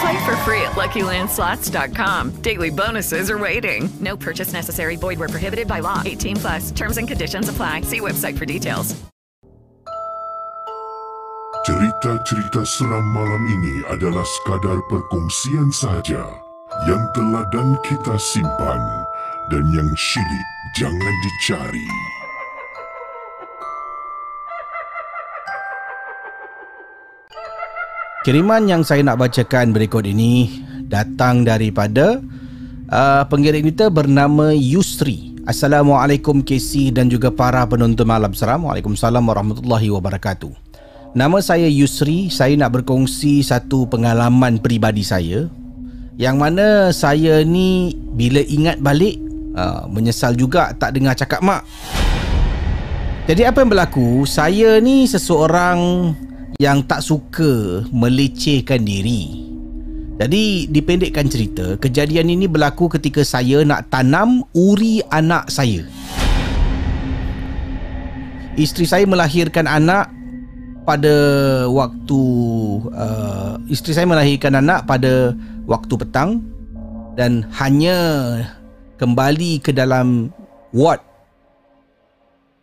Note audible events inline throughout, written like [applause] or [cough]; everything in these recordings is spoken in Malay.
Play for free at LuckyLandSlots.com. Daily bonuses are waiting. No purchase necessary. Void where prohibited by law. 18 plus. Terms and conditions apply. See website for details. Cerita-cerita seram malam ini adalah sekadar perkongsian sahaja yang teladan kita simpan dan yang syilid jangan dicari. Kiriman yang saya nak bacakan berikut ini datang daripada uh, pengirim kita bernama Yusri. Assalamualaikum KC dan juga para penonton malam seram. Waalaikumsalam warahmatullahi wabarakatuh. Nama saya Yusri. Saya nak berkongsi satu pengalaman peribadi saya yang mana saya ni bila ingat balik uh, menyesal juga tak dengar cakap mak. Jadi apa yang berlaku? Saya ni seseorang yang tak suka melecehkan diri. Jadi dipendekkan cerita, kejadian ini berlaku ketika saya nak tanam uri anak saya. Isteri saya melahirkan anak pada waktu uh, isteri saya melahirkan anak pada waktu petang dan hanya kembali ke dalam ward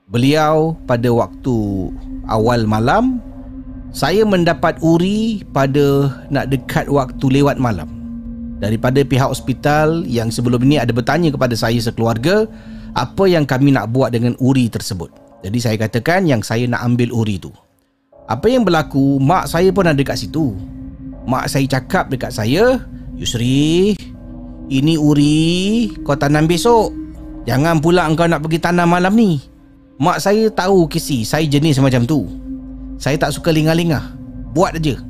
beliau pada waktu awal malam saya mendapat uri pada nak dekat waktu lewat malam daripada pihak hospital yang sebelum ini ada bertanya kepada saya sekeluarga apa yang kami nak buat dengan uri tersebut. Jadi saya katakan yang saya nak ambil uri tu. Apa yang berlaku, mak saya pun ada dekat situ. Mak saya cakap dekat saya, Yusri, ini uri kau tanam besok. Jangan pula engkau nak pergi tanam malam ni. Mak saya tahu kisi, saya jenis macam tu. Saya tak suka lingah-lingah Buat aja.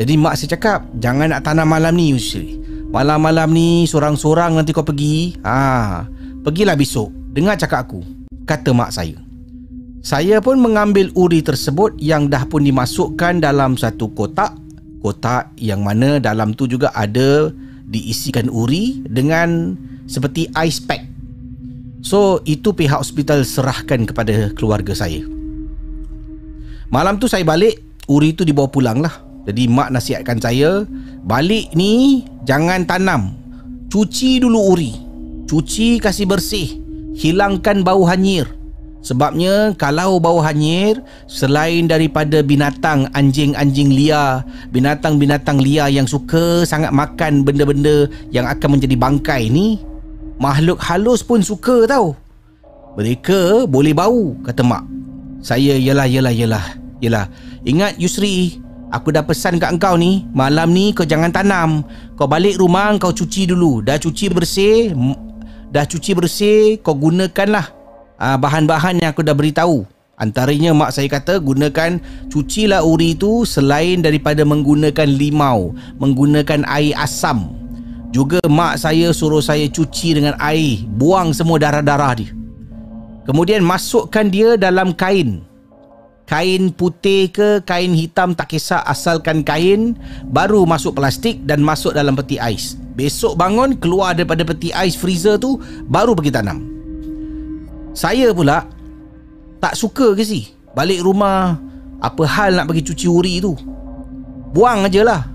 Jadi mak saya cakap Jangan nak tanam malam ni Yusri. Malam-malam ni Sorang-sorang nanti kau pergi. Ha, Pergilah besok. Dengar cakap aku Kata mak saya. Saya pun mengambil uri tersebut Yang dah pun dimasukkan dalam satu kotak. Kotak yang mana dalam tu juga ada Diisikan uri Dengan seperti ice pack. So itu pihak hospital serahkan kepada keluarga saya Malam tu saya balik Uri tu dibawa pulang lah. Jadi mak nasihatkan saya Balik ni Jangan tanam. Cuci dulu uri. Cuci kasih bersih. Hilangkan bau hanyir. Sebabnya kalau bau hanyir Selain daripada binatang Anjing-anjing liar Binatang-binatang liar yang suka sangat makan benda-benda Yang akan menjadi bangkai ni Makhluk halus pun suka tau. Mereka boleh bau Kata mak saya yalah yalah yalah Yalah Ingat Yusri Aku dah pesan kat engkau ni Malam ni kau jangan tanam. Kau balik rumah kau cuci dulu. Dah cuci bersih Dah cuci bersih Kau gunakanlah uh, Bahan-bahan yang aku dah beritahu. Antaranya mak saya kata Gunakan Cucilah uri tu Selain daripada menggunakan limau Menggunakan air asam. Juga mak saya suruh saya cuci dengan air Buang semua darah-darah dia Kemudian masukkan dia dalam kain. Kain putih ke kain hitam tak kisah asalkan kain Baru masuk plastik dan masuk dalam peti ais. Besok bangun keluar daripada peti ais freezer tu Baru pergi tanam. Saya pula Tak suka ke si? Balik rumah Apa hal nak pergi cuci uri tu? Buang aje lah.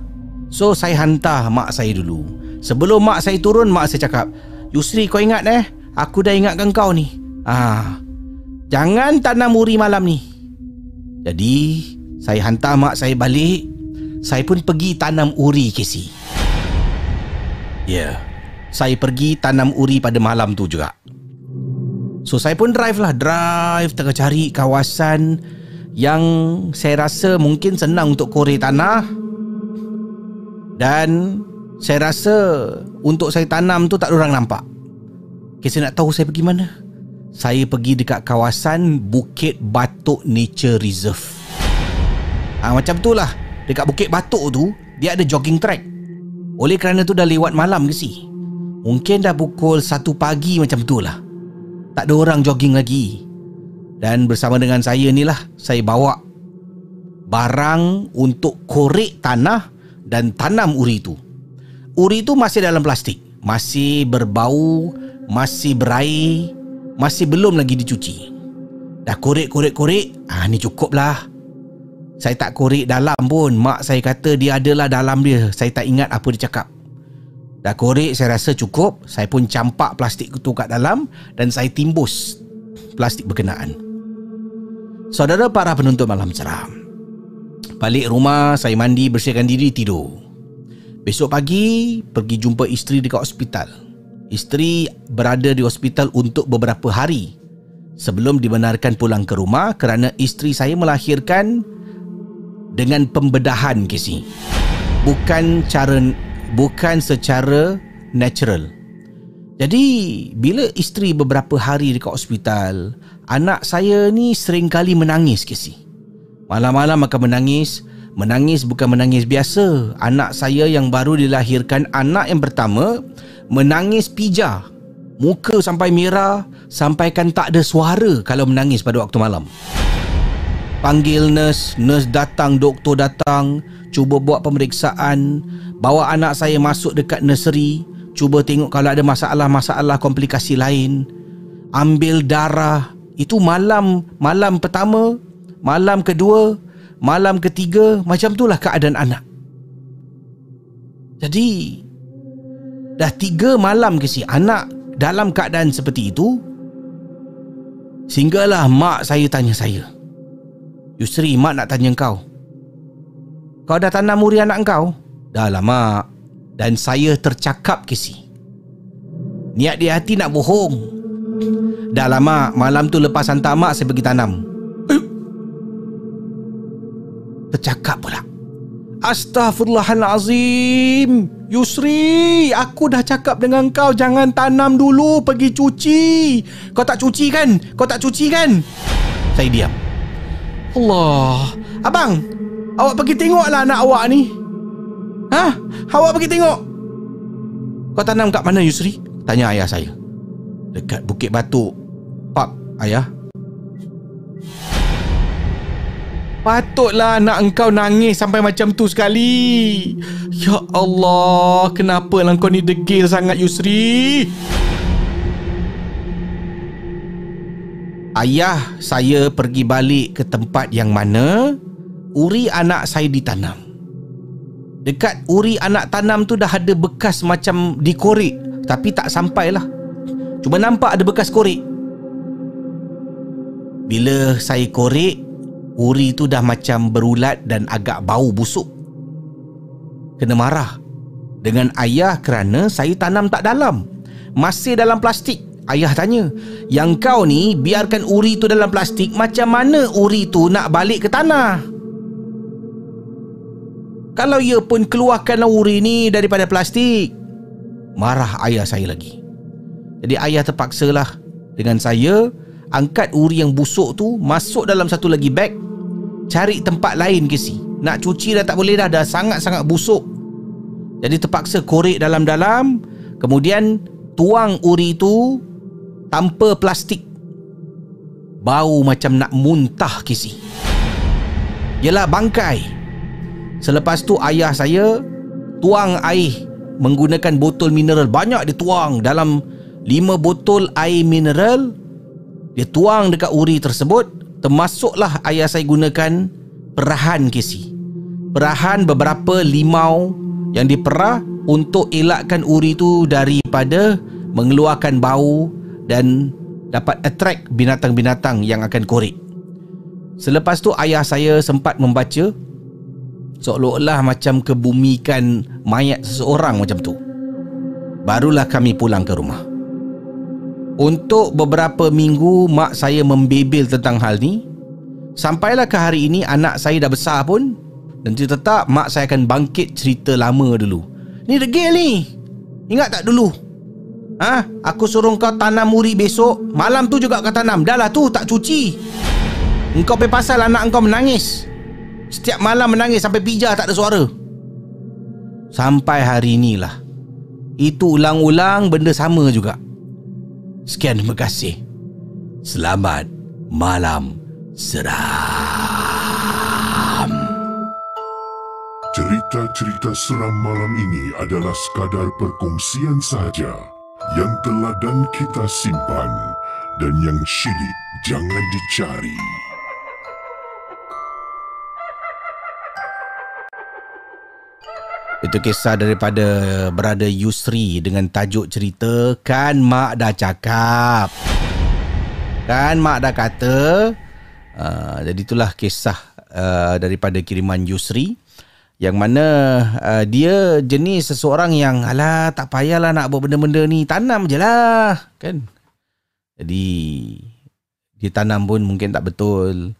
So saya hantar mak saya dulu. Sebelum mak saya turun Mak saya cakap Yusri kau ingat eh? Aku dah ingatkan kau ni ah, Jangan tanam uri malam ni. Jadi Saya hantar mak saya balik. Saya pun pergi tanam uri Casey. Ya. Yeah. Saya pergi tanam uri pada malam tu juga. So saya pun drive lah. Drive tengah cari kawasan Yang saya rasa mungkin senang untuk korek tanah. Dan saya rasa untuk saya tanam tu tak ada orang nampak. Okay saya nak tahu saya pergi mana Saya pergi dekat kawasan Bukit Batuk Nature Reserve. Ha, Macam tu lah. Dekat Bukit Batuk tu Dia ada jogging track. Oleh kerana tu dah lewat malam ke si? Mungkin dah pukul 1 pagi macam tu lah. Tak ada orang jogging lagi. Dan bersama dengan saya ni lah Saya bawa Barang untuk korek tanah Dan tanam uri tu. Uri tu masih dalam plastik. Masih berbau Masih berair Masih belum lagi dicuci. Dah korek-korek-korek Ah ni cukup lah Saya tak korek dalam pun. Mak saya kata dia adalah dalam dia. Saya tak ingat apa dia cakap. Dah korek saya rasa cukup. Saya pun campak plastik itu kat dalam Dan saya timbus plastik berkenaan. Saudara para penuntut malam seram. Balik rumah saya mandi bersihkan diri tidur. Besok pagi pergi jumpa isteri dekat hospital Isteri berada di hospital untuk beberapa hari Sebelum dibenarkan pulang ke rumah Kerana isteri saya melahirkan Dengan pembedahan Casey Bukan cara bukan secara natural. Jadi bila isteri beberapa hari dekat hospital, anak saya ni sering kali menangis kesi. Malam-malam akan menangis, menangis bukan menangis biasa. Anak saya yang baru dilahirkan anak yang pertama menangis pija. Muka sampai merah, sampaikan tak ada suara kalau menangis pada waktu malam. Panggil nurse, nurse datang, doktor datang, cuba buat pemeriksaan, bawa anak saya masuk dekat nursery, cuba tengok kalau ada masalah-masalah komplikasi lain, ambil darah. Itu malam malam pertama, malam kedua, malam ketiga, macam itulah keadaan anak. Jadi dah tiga malam ke si anak dalam keadaan seperti itu, sehinggalah mak saya tanya saya, Yusri, mak nak tanya kau. Kau dah tanam muri anak kau? Dah lama Dan saya tercakap kesi Niat di hati nak bohong. Dah lama Malam tu lepas hantar mak Saya pergi tanam. Tercakap pula Astaghfirullahalazim. Yusri Aku dah cakap dengan kau Jangan tanam dulu Pergi cuci. Kau tak cuci kan? Kau tak cuci kan? Saya diam. Allah. Abang Awak pergi tengoklah anak awak ni. Ha? Awak pergi tengok. Kau tanam kat mana Yusri? Tanya ayah saya. Dekat Bukit Batuk. Pak, ayah Patutlah anak engkau nangis sampai macam tu sekali Ya Allah Kenapa lah kau ni degil sangat Yusri Ayah saya pergi balik ke tempat yang mana uri anak saya ditanam. Dekat uri anak tanam tu dah ada bekas macam dikorek tapi tak sampailah. Cuma nampak ada bekas korek. Bila saya korek, uri tu dah macam berulat dan agak bau busuk. Kena marah dengan ayah kerana saya tanam tak dalam. Masih dalam plastik. Ayah tanya, yang kau ni biarkan uri tu dalam plastik, macam mana uri tu nak balik ke tanah? Kalau ia pun keluarkan uri ni daripada plastik Marah ayah saya lagi Jadi ayah terpaksalah Dengan saya Angkat uri yang busuk tu Masuk dalam satu lagi beg Cari tempat lain ke si. Nak cuci dah tak boleh dah Dah sangat-sangat busuk. Jadi terpaksa korek dalam-dalam Kemudian Tuang uri tu Tanpa plastik. Bau macam nak muntah ke si. Yelah bangkai. Selepas tu ayah saya tuang air menggunakan botol mineral banyak dia tuang dalam 5 botol air mineral dia tuang dekat uri tersebut termasuklah ayah saya gunakan perahan Casey. Perahan beberapa limau yang diperah untuk elakkan uri tu daripada mengeluarkan bau dan dapat attract binatang-binatang yang akan korek. Selepas tu ayah saya sempat membaca seolah-olah macam kebumikan mayat seseorang macam tu. Barulah kami pulang ke rumah. Untuk beberapa minggu mak saya membebel tentang hal ni. Sampailah ke hari ini anak saya dah besar pun. Nanti tetap mak saya akan bangkit cerita lama dulu. Ni degil ni. Ingat tak dulu? Ha? Aku suruh kau tanam muri besok. Malam tu juga kau tanam. Dah lah tu tak cuci. Engkau pergi pasal anak engkau menangis. Setiap malam menangis sampai pija tak ada suara. Sampai hari inilah. Itu ulang-ulang benda sama juga Sekian terima kasih Selamat malam seram. Cerita-cerita seram malam ini adalah sekadar perkongsian sahaja yang telah dan kita simpan dan yang syilid jangan dicari. Itu kisah daripada berada Yusri dengan tajuk cerita Kan Mak dah cakap. Kan Mak dah kata. Uh, jadi itulah kisah uh, daripada kiriman Yusri yang mana uh, dia jenis seseorang yang alah tak payahlah nak buat benda-benda ni tanam je lah kan jadi dia tanam pun mungkin tak betul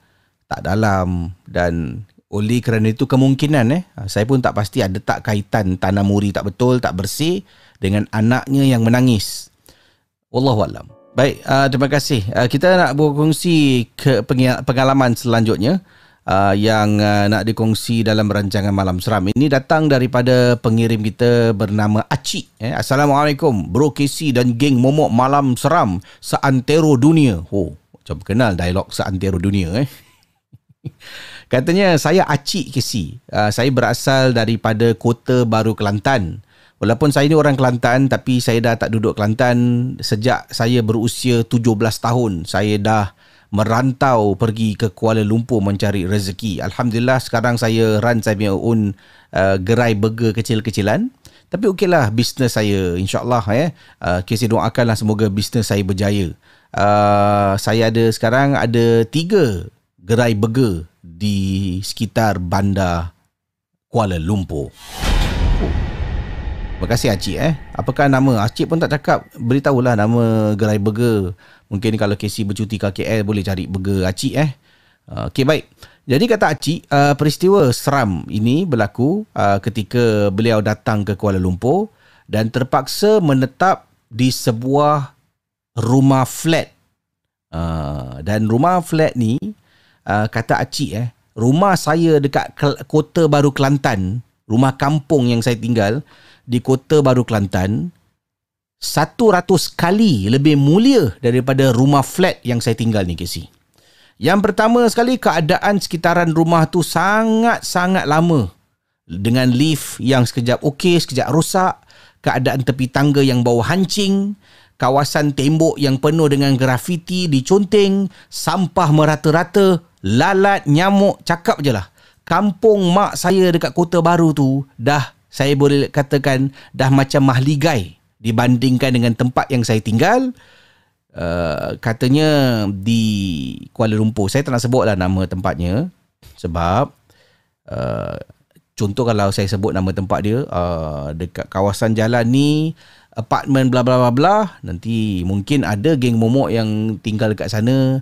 tak dalam dan oleh kerana itu kemungkinan eh saya pun tak pasti ada tak kaitan tanam muri tak betul tak bersih dengan anaknya yang menangis wallahualam Baik, uh, terima kasih. Uh, kita nak berkongsi ke pengalaman selanjutnya uh, yang uh, nak dikongsi dalam rancangan Malam Seram. Ini datang daripada pengirim kita bernama Aci. Eh. Assalamualaikum, Bro Casey dan geng Momok Malam Seram seantero dunia. Oh, macam kenal dialog seantero dunia. Eh. [laughs] Katanya, saya Aci Casey. Uh, saya berasal daripada Kota Baru Kelantan. Walaupun saya ni orang Kelantan tapi saya dah tak duduk Kelantan sejak saya berusia 17 tahun. Saya dah merantau pergi ke Kuala Lumpur mencari rezeki. Alhamdulillah sekarang saya run saya punya own uh, gerai burger kecil-kecilan. Tapi okeylah bisnes saya insyaAllah ya. Uh, Kisah doakanlah semoga bisnes saya berjaya. Uh, saya ada sekarang ada tiga gerai burger di sekitar bandar Kuala Lumpur. Terima kasih Acik eh. Apakah nama? Acik pun tak cakap. Beritahulah nama gerai burger. Mungkin kalau Casey bercuti ke KL boleh cari burger Acik eh. Uh, Okey baik. Jadi kata Acik, uh, peristiwa seram ini berlaku uh, ketika beliau datang ke Kuala Lumpur dan terpaksa menetap di sebuah rumah flat. Uh, dan rumah flat ni, uh, kata Acik eh, rumah saya dekat Kota Baru Kelantan, rumah kampung yang saya tinggal, di Kota Baru Kelantan 100 kali lebih mulia daripada rumah flat yang saya tinggal ni Casey. Yang pertama sekali keadaan sekitaran rumah tu sangat-sangat lama. Dengan lift yang sekejap okey, sekejap rosak, keadaan tepi tangga yang bau hancing, kawasan tembok yang penuh dengan grafiti diconteng, sampah merata-rata, lalat, nyamuk, cakap je lah. Kampung mak saya dekat Kota Baru tu dah saya boleh katakan dah macam mahligai dibandingkan dengan tempat yang saya tinggal uh, katanya di Kuala Lumpur saya tak nak sebutlah nama tempatnya sebab uh, contoh kalau saya sebut nama tempat dia uh, dekat kawasan jalan ni apartmen bla bla bla bla nanti mungkin ada geng momok yang tinggal dekat sana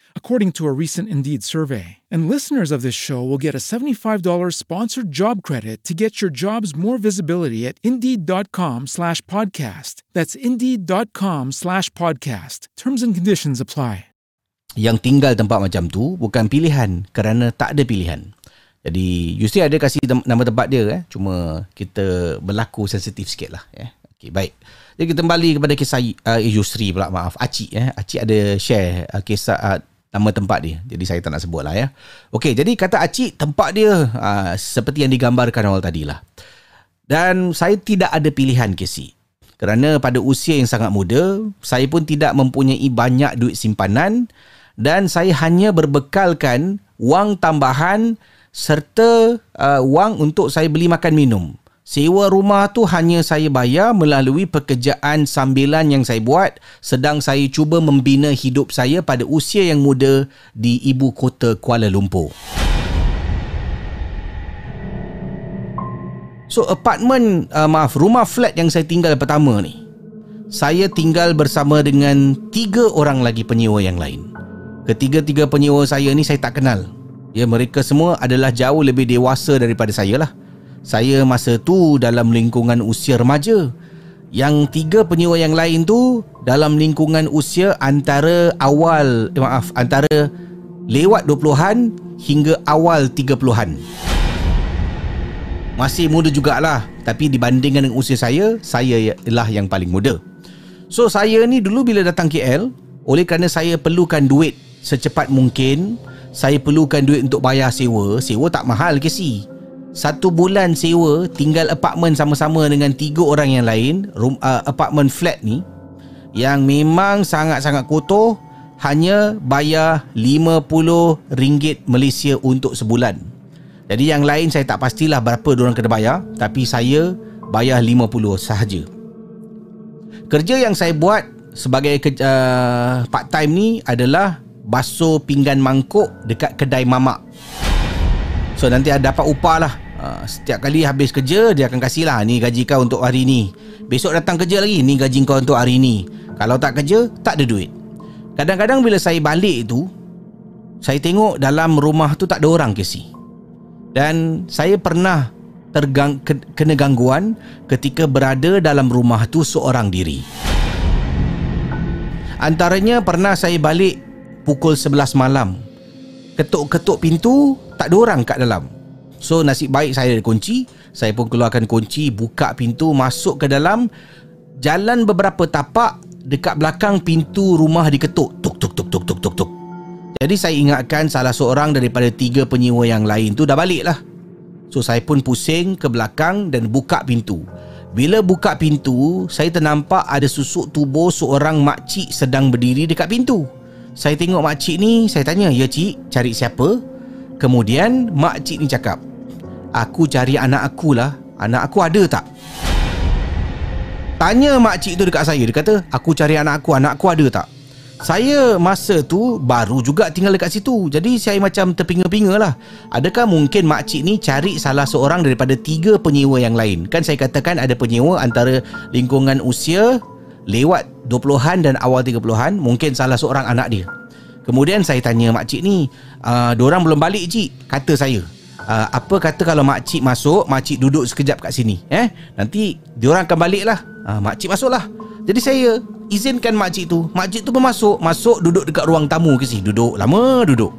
according to a recent Indeed survey. And listeners of this show will get a $75 sponsored job credit to get your jobs more visibility at Indeed.com slash podcast. That's Indeed.com slash podcast. Terms and conditions apply. yang tinggal tempat macam tu bukan pilihan kerana tak ada pilihan. Jadi Yusri ada kasih nama tempat dia eh. Cuma kita berlaku sensitif sikit lah eh. Okay, baik. Jadi kita kembali kepada kisah uh, Yusri pula maaf. Acik eh. Acik ada share uh, kisah uh, nama tempat dia. Jadi saya tak nak sebut lah ya. Okey, jadi kata Acik tempat dia uh, seperti yang digambarkan awal tadi lah. Dan saya tidak ada pilihan Casey. Kerana pada usia yang sangat muda, saya pun tidak mempunyai banyak duit simpanan dan saya hanya berbekalkan wang tambahan serta uh, wang untuk saya beli makan minum. Sewa rumah tu hanya saya bayar melalui pekerjaan sambilan yang saya buat sedang saya cuba membina hidup saya pada usia yang muda di ibu kota Kuala Lumpur. So apartment uh, maaf rumah flat yang saya tinggal pertama ni saya tinggal bersama dengan tiga orang lagi penyewa yang lain. Ketiga-tiga penyewa saya ni saya tak kenal. Ya mereka semua adalah jauh lebih dewasa daripada saya lah. Saya masa tu dalam lingkungan usia remaja. Yang tiga penyewa yang lain tu dalam lingkungan usia antara awal eh, maaf antara lewat 20-an hingga awal 30-an. Masih muda jugalah Tapi dibandingkan dengan usia saya Saya ialah yang paling muda So saya ni dulu bila datang KL Oleh kerana saya perlukan duit Secepat mungkin Saya perlukan duit untuk bayar sewa Sewa tak mahal ke si Satu bulan sewa Tinggal apartmen sama-sama dengan tiga orang yang lain room, uh, Apartmen flat ni Yang memang sangat-sangat kotor Hanya bayar RM50 Malaysia untuk sebulan. Jadi yang lain saya tak pastilah berapa diorang kena bayar Tapi saya bayar 50 sahaja. Kerja yang saya buat sebagai uh, part time ni adalah Basuh pinggan mangkuk dekat kedai mamak. So nanti ada dapat upah lah uh, Setiap kali habis kerja dia akan kasih lah Ni gaji kau untuk hari ni Besok datang kerja lagi Ni gaji kau untuk hari ni Kalau tak kerja tak ada duit Kadang-kadang bila saya balik tu Saya tengok dalam rumah tu tak ada orang ke dan saya pernah tergang, ke, kena gangguan ketika berada dalam rumah tu seorang diri. Antaranya pernah saya balik pukul 11 malam. Ketuk-ketuk pintu, tak ada orang kat dalam. So nasib baik saya ada kunci, saya pun keluarkan kunci, buka pintu, masuk ke dalam, jalan beberapa tapak dekat belakang pintu rumah diketuk. Tuk tuk tuk tuk tuk tuk tuk. Jadi saya ingatkan salah seorang daripada tiga penyewa yang lain tu dah balik lah. So saya pun pusing ke belakang dan buka pintu. Bila buka pintu, saya ternampak ada susuk tubuh seorang makcik sedang berdiri dekat pintu. Saya tengok makcik ni, saya tanya, ya cik, cari siapa? Kemudian makcik ni cakap, aku cari anak aku lah, anak aku ada tak? Tanya makcik tu dekat saya, dia kata, aku cari anak aku, anak aku ada tak? Saya masa tu baru juga tinggal dekat situ. Jadi saya macam terpinga-pinga lah. Adakah mungkin makcik ni cari salah seorang daripada tiga penyewa yang lain? Kan saya katakan ada penyewa antara lingkungan usia Lewat 20-an dan awal 30-an Mungkin salah seorang anak dia. Kemudian saya tanya makcik ni uh, Diorang belum balik cik? Kata saya uh, Apa kata kalau makcik masuk Makcik duduk sekejap kat sini eh? Nanti diorang akan balik lah uh, Makcik masuk lah Jadi saya izinkan makcik tu Makcik tu pun masuk Masuk duduk dekat ruang tamu ke si Duduk lama duduk.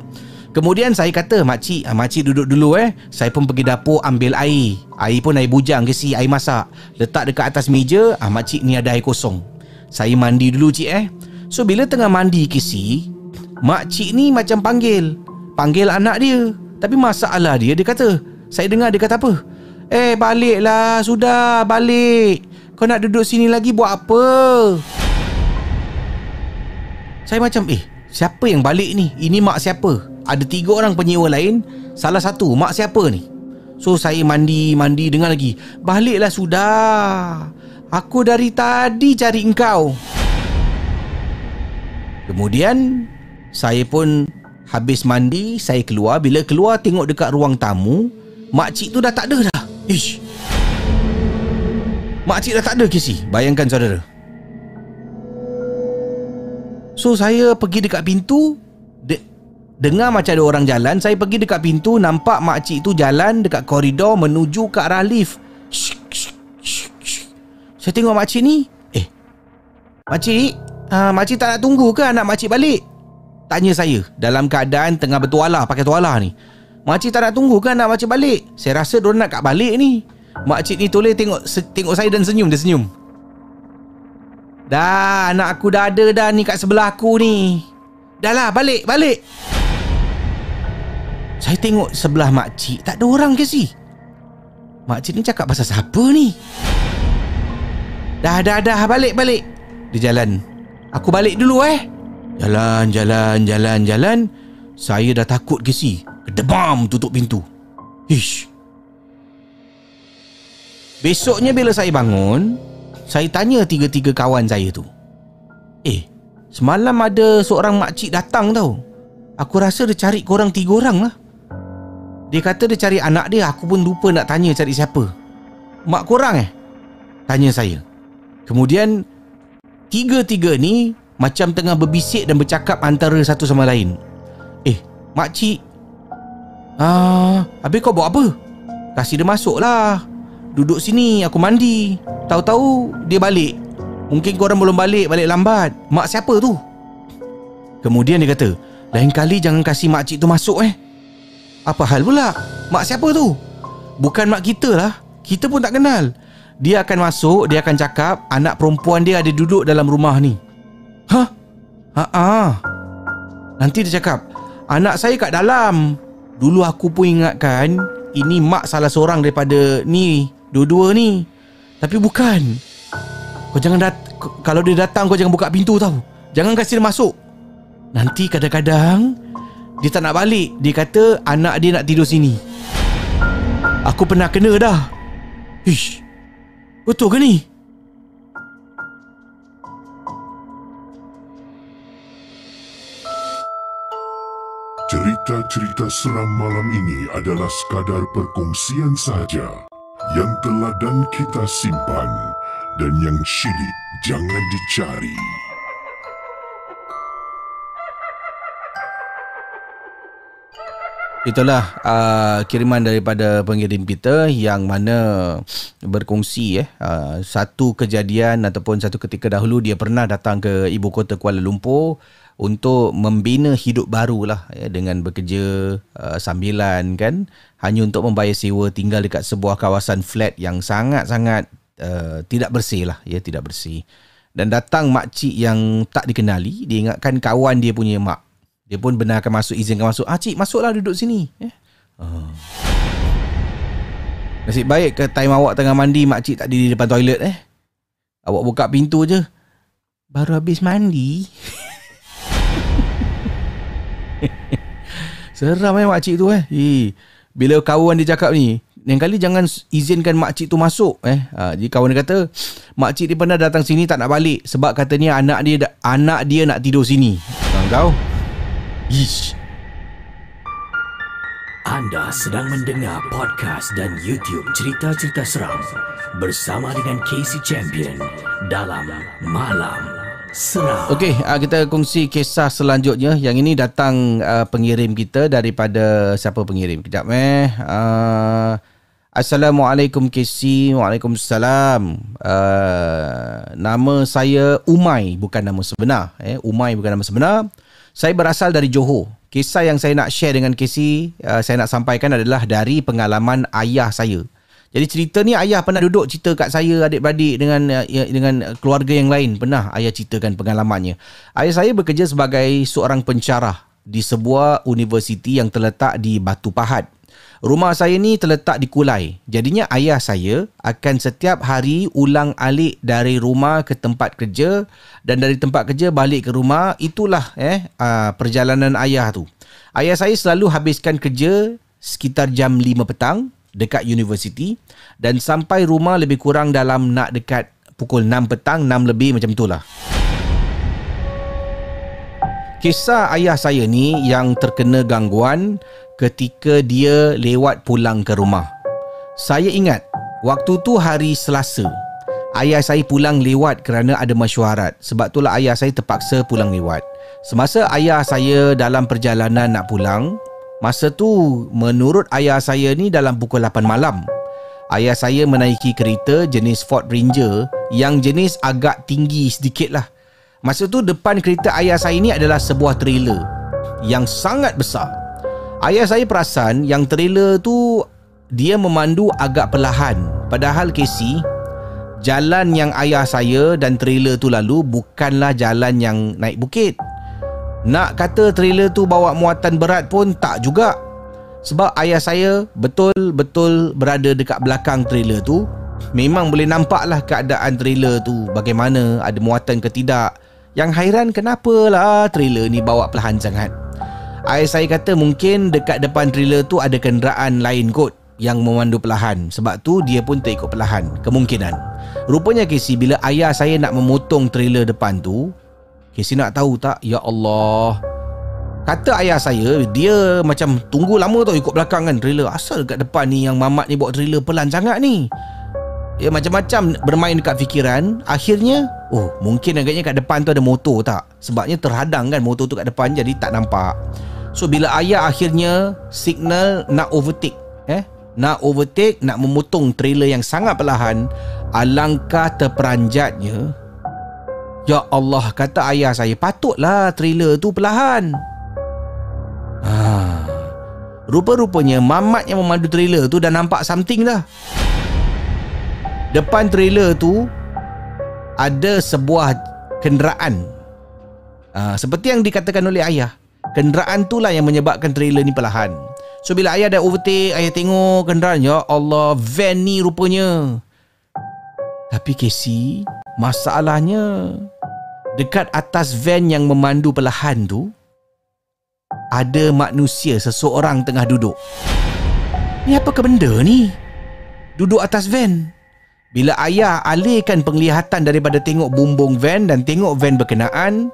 Kemudian saya kata Makcik ah, Makcik duduk dulu eh. Saya pun pergi dapur ambil air. Air pun air bujang ke si Air masak. Letak dekat atas meja ah, Makcik ni ada air kosong. Saya mandi dulu cik eh. So bila tengah mandi ke si Makcik ni macam panggil. Panggil anak dia Tapi masalah dia Dia kata Saya dengar dia kata apa Eh baliklah Sudah balik Kau nak duduk sini lagi buat apa saya macam eh Siapa yang balik ni? Ini mak siapa? Ada tiga orang penyewa lain Salah satu mak siapa ni? So saya mandi Mandi dengar lagi Baliklah sudah Aku dari tadi cari engkau Kemudian Saya pun habis mandi, saya keluar. Bila keluar tengok dekat ruang tamu, makcik tu dah tak ada dah. Ish. Makcik dah tak ada Casey. Bayangkan saudara. So saya pergi dekat pintu de- Dengar macam ada orang jalan Saya pergi dekat pintu Nampak makcik tu jalan Dekat koridor Menuju ke arah lift. Saya tengok makcik ni Eh Makcik uh, Makcik tak nak tunggu ke Anak makcik balik Tanya saya Dalam keadaan Tengah bertualah Pakai tualah ni. Makcik tak nak tunggu ke Anak makcik balik? Saya rasa diorang nak kat balik ni. Makcik ni toleh tengok Tengok saya dan senyum Dia senyum. Dah anak aku dah ada dah ni kat sebelah aku ni. Dah lah balik balik. Saya tengok sebelah makcik Tak ada orang ke si? Makcik ni cakap pasal siapa ni? Dah dah dah balik balik. Dia jalan. Aku balik dulu eh Jalan jalan jalan jalan. Saya dah takut ke si Kedebam tutup pintu. Ish. Besoknya bila saya bangun Saya tanya tiga-tiga kawan saya tu. Eh Semalam ada seorang makcik datang tau. Aku rasa dia cari korang tiga orang lah. Dia kata dia cari anak dia. Aku pun lupa nak tanya cari siapa. Mak korang eh? Tanya saya. Kemudian Tiga-tiga ni Macam tengah berbisik dan bercakap antara satu sama lain. Eh Makcik Ah, Habis kau buat apa? Kasih dia masuk lah. Duduk sini aku mandi. Tahu-tahu dia balik. Mungkin korang belum balik Balik lambat. Mak siapa tu? Kemudian dia kata Lain kali jangan kasih makcik tu masuk eh. Apa hal pula? Mak siapa tu? Bukan mak kita lah. Kita pun tak kenal. Dia akan masuk Dia akan cakap Anak perempuan dia ada duduk dalam rumah ni Hah? Ha-ha Nanti dia cakap Anak saya kat dalam. Dulu aku pun ingatkan Ini mak salah seorang daripada ni Dua-dua ni. Tapi bukan. Kau jangan dat Kalau dia datang kau jangan buka pintu tau. Jangan kasih dia masuk. Nanti kadang-kadang Dia tak nak balik. Dia kata anak dia nak tidur sini. Aku pernah kena dah. Ish. Betul ke ni? Cerita-cerita seram malam ini adalah sekadar perkongsian sahaja yang telah dan kita simpan dan yang syilid jangan dicari. Itulah uh, kiriman daripada pengirim kita yang mana berkongsi eh uh, satu kejadian ataupun satu ketika dahulu dia pernah datang ke ibu kota Kuala Lumpur untuk membina hidup baru lah ya, dengan bekerja uh, sambilan kan? Hanya untuk membayar sewa tinggal dekat sebuah kawasan flat yang sangat-sangat uh, tidak bersih lah ya tidak bersih. Dan datang makcik yang tak dikenali dia ingatkan kawan dia punya mak. Dia pun benarkan masuk izinkan masuk. Ah cik masuklah duduk sini eh uh. Nasib baik ke time awak tengah mandi makcik tak di depan toilet eh? Awak buka pintu je. Baru habis mandi [laughs] [laughs] Seram eh makcik tu eh. Hi. Bila kawan dia cakap ni, lain kali jangan izinkan makcik tu masuk eh. Ha, jadi kawan dia kata, makcik dia pernah datang sini tak nak balik sebab katanya anak dia anak dia nak tidur sini. Ha, kau? Ish. Anda sedang mendengar podcast dan YouTube cerita-cerita seram bersama dengan Casey Champion dalam Malam Seram. Okey, uh, kita kongsi kisah selanjutnya. Yang ini datang uh, pengirim kita daripada siapa pengirim? Kejap eh. Uh, Assalamualaikum KC. Waalaikumsalam. Uh, nama saya Umai bukan nama sebenar. Eh, Umai bukan nama sebenar. Saya berasal dari Johor. Kisah yang saya nak share dengan KC, uh, saya nak sampaikan adalah dari pengalaman ayah saya. Jadi cerita ni ayah pernah duduk cerita kat saya adik-beradik dengan ya, dengan keluarga yang lain pernah ayah ceritakan pengalamannya. Ayah saya bekerja sebagai seorang pencarah di sebuah universiti yang terletak di Batu Pahat. Rumah saya ni terletak di Kulai. Jadinya ayah saya akan setiap hari ulang alik dari rumah ke tempat kerja dan dari tempat kerja balik ke rumah. Itulah eh perjalanan ayah tu. Ayah saya selalu habiskan kerja sekitar jam 5 petang dekat universiti dan sampai rumah lebih kurang dalam nak dekat pukul 6 petang 6 lebih macam itulah. Kisah ayah saya ni yang terkena gangguan ketika dia lewat pulang ke rumah. Saya ingat waktu tu hari Selasa. Ayah saya pulang lewat kerana ada mesyuarat. Sebab itulah ayah saya terpaksa pulang lewat. Semasa ayah saya dalam perjalanan nak pulang, masa tu menurut ayah saya ni dalam pukul 8 malam. Ayah saya menaiki kereta jenis Ford Ranger yang jenis agak tinggi sedikit lah. Masa tu depan kereta ayah saya ni adalah sebuah trailer yang sangat besar. Ayah saya perasan yang trailer tu dia memandu agak perlahan. Padahal Casey, jalan yang ayah saya dan trailer tu lalu bukanlah jalan yang naik bukit. Nak kata trailer tu bawa muatan berat pun tak juga. Sebab ayah saya betul-betul berada dekat belakang trailer tu. Memang boleh nampaklah keadaan trailer tu bagaimana ada muatan ke tidak. Yang hairan kenapalah trailer ni bawa perlahan sangat. Ayah saya kata mungkin dekat depan trailer tu ada kenderaan lain kot yang memandu perlahan. Sebab tu dia pun terikut perlahan. Kemungkinan. Rupanya Casey bila ayah saya nak memotong trailer depan tu, Casey nak tahu tak? Ya Allah. Kata ayah saya, dia macam tunggu lama tau ikut belakang kan trailer. Asal dekat depan ni yang mamat ni bawa trailer pelan sangat ni. Ya macam-macam bermain dekat fikiran Akhirnya Oh mungkin agaknya kat depan tu ada motor tak Sebabnya terhadang kan motor tu kat depan Jadi tak nampak So bila ayah akhirnya Signal nak overtake Eh Nak overtake Nak memotong trailer yang sangat perlahan Alangkah terperanjatnya Ya Allah Kata ayah saya Patutlah trailer tu perlahan. Ha. Rupa-rupanya Mamat yang memandu trailer tu Dah nampak something dah. Depan trailer tu Ada sebuah kenderaan. Uh, Seperti yang dikatakan oleh ayah Kenderaan tu lah yang menyebabkan trailer ni perlahan. So bila ayah dah overtake Ayah tengok kenderaan Ya Allah van ni rupanya. Tapi Casey Masalahnya Dekat atas van yang memandu perlahan tu Ada manusia Seseorang tengah duduk Ni apa ke benda ni? Duduk atas van bila ayah alihkan penglihatan daripada tengok bumbung van dan tengok van berkenaan,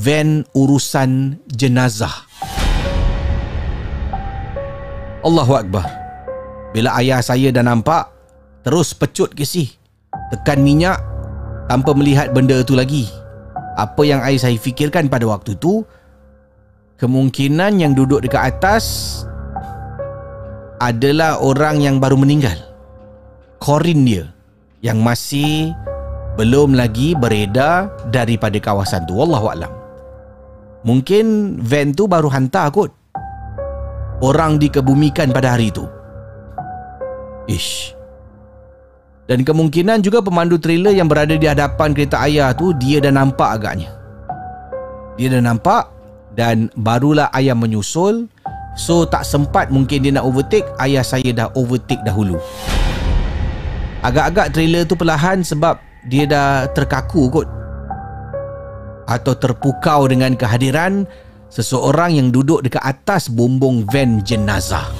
van urusan jenazah. Allahu Akbar. Bila ayah saya dah nampak, terus pecut ke si. Tekan minyak tanpa melihat benda itu lagi. Apa yang ayah saya fikirkan pada waktu itu, kemungkinan yang duduk dekat atas adalah orang yang baru meninggal. Corin dia yang masih belum lagi beredar daripada kawasan tu. Wallahualam mungkin van tu baru hantar kot. Orang dikebumikan pada hari tu. Ish dan kemungkinan juga pemandu trailer yang berada di hadapan kereta ayah tu dia dah nampak agaknya dia dah nampak dan barulah ayah menyusul so tak sempat mungkin dia nak overtake ayah saya dah overtake dahulu Agak-agak trailer tu perlahan sebab dia dah terkaku kot. Atau terpukau dengan kehadiran seseorang yang duduk dekat atas bumbung van jenazah.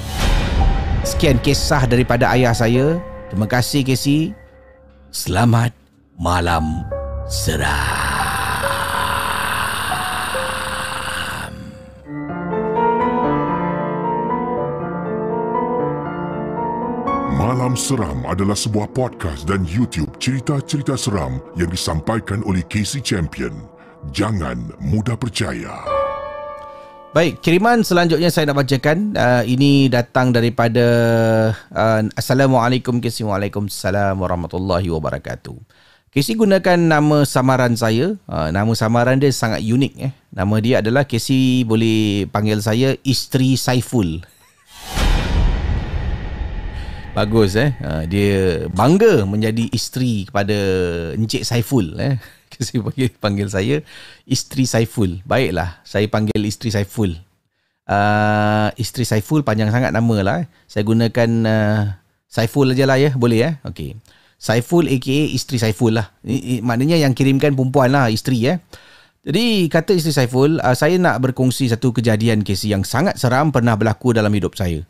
Sekian kisah daripada ayah saya. Terima kasih Casey. Selamat malam seram. Malam Seram adalah sebuah podcast dan YouTube cerita-cerita seram yang disampaikan oleh Casey Champion. Jangan mudah percaya. Baik, kiriman selanjutnya saya nak bacakan. Uh, ini datang daripada uh, Assalamualaikum Casey. Waalaikumsalam warahmatullahi wabarakatuh. Casey gunakan nama samaran saya. Uh, nama samaran dia sangat unik. Eh. Nama dia adalah Casey boleh panggil saya Isteri Saiful. Bagus eh. Uh, dia bangga menjadi isteri kepada Encik Saiful eh. [laughs] Saya panggil, panggil saya isteri Saiful. Baiklah, saya panggil isteri Saiful. Uh, isteri Saiful panjang sangat nama lah. Eh. Saya gunakan uh, Saiful aja lah ya. Boleh eh. Okey. Saiful aka isteri Saiful lah. Maknanya yang kirimkan perempuan lah isteri eh. Jadi kata isteri Saiful, uh, saya nak berkongsi satu kejadian kes yang sangat seram pernah berlaku dalam hidup saya.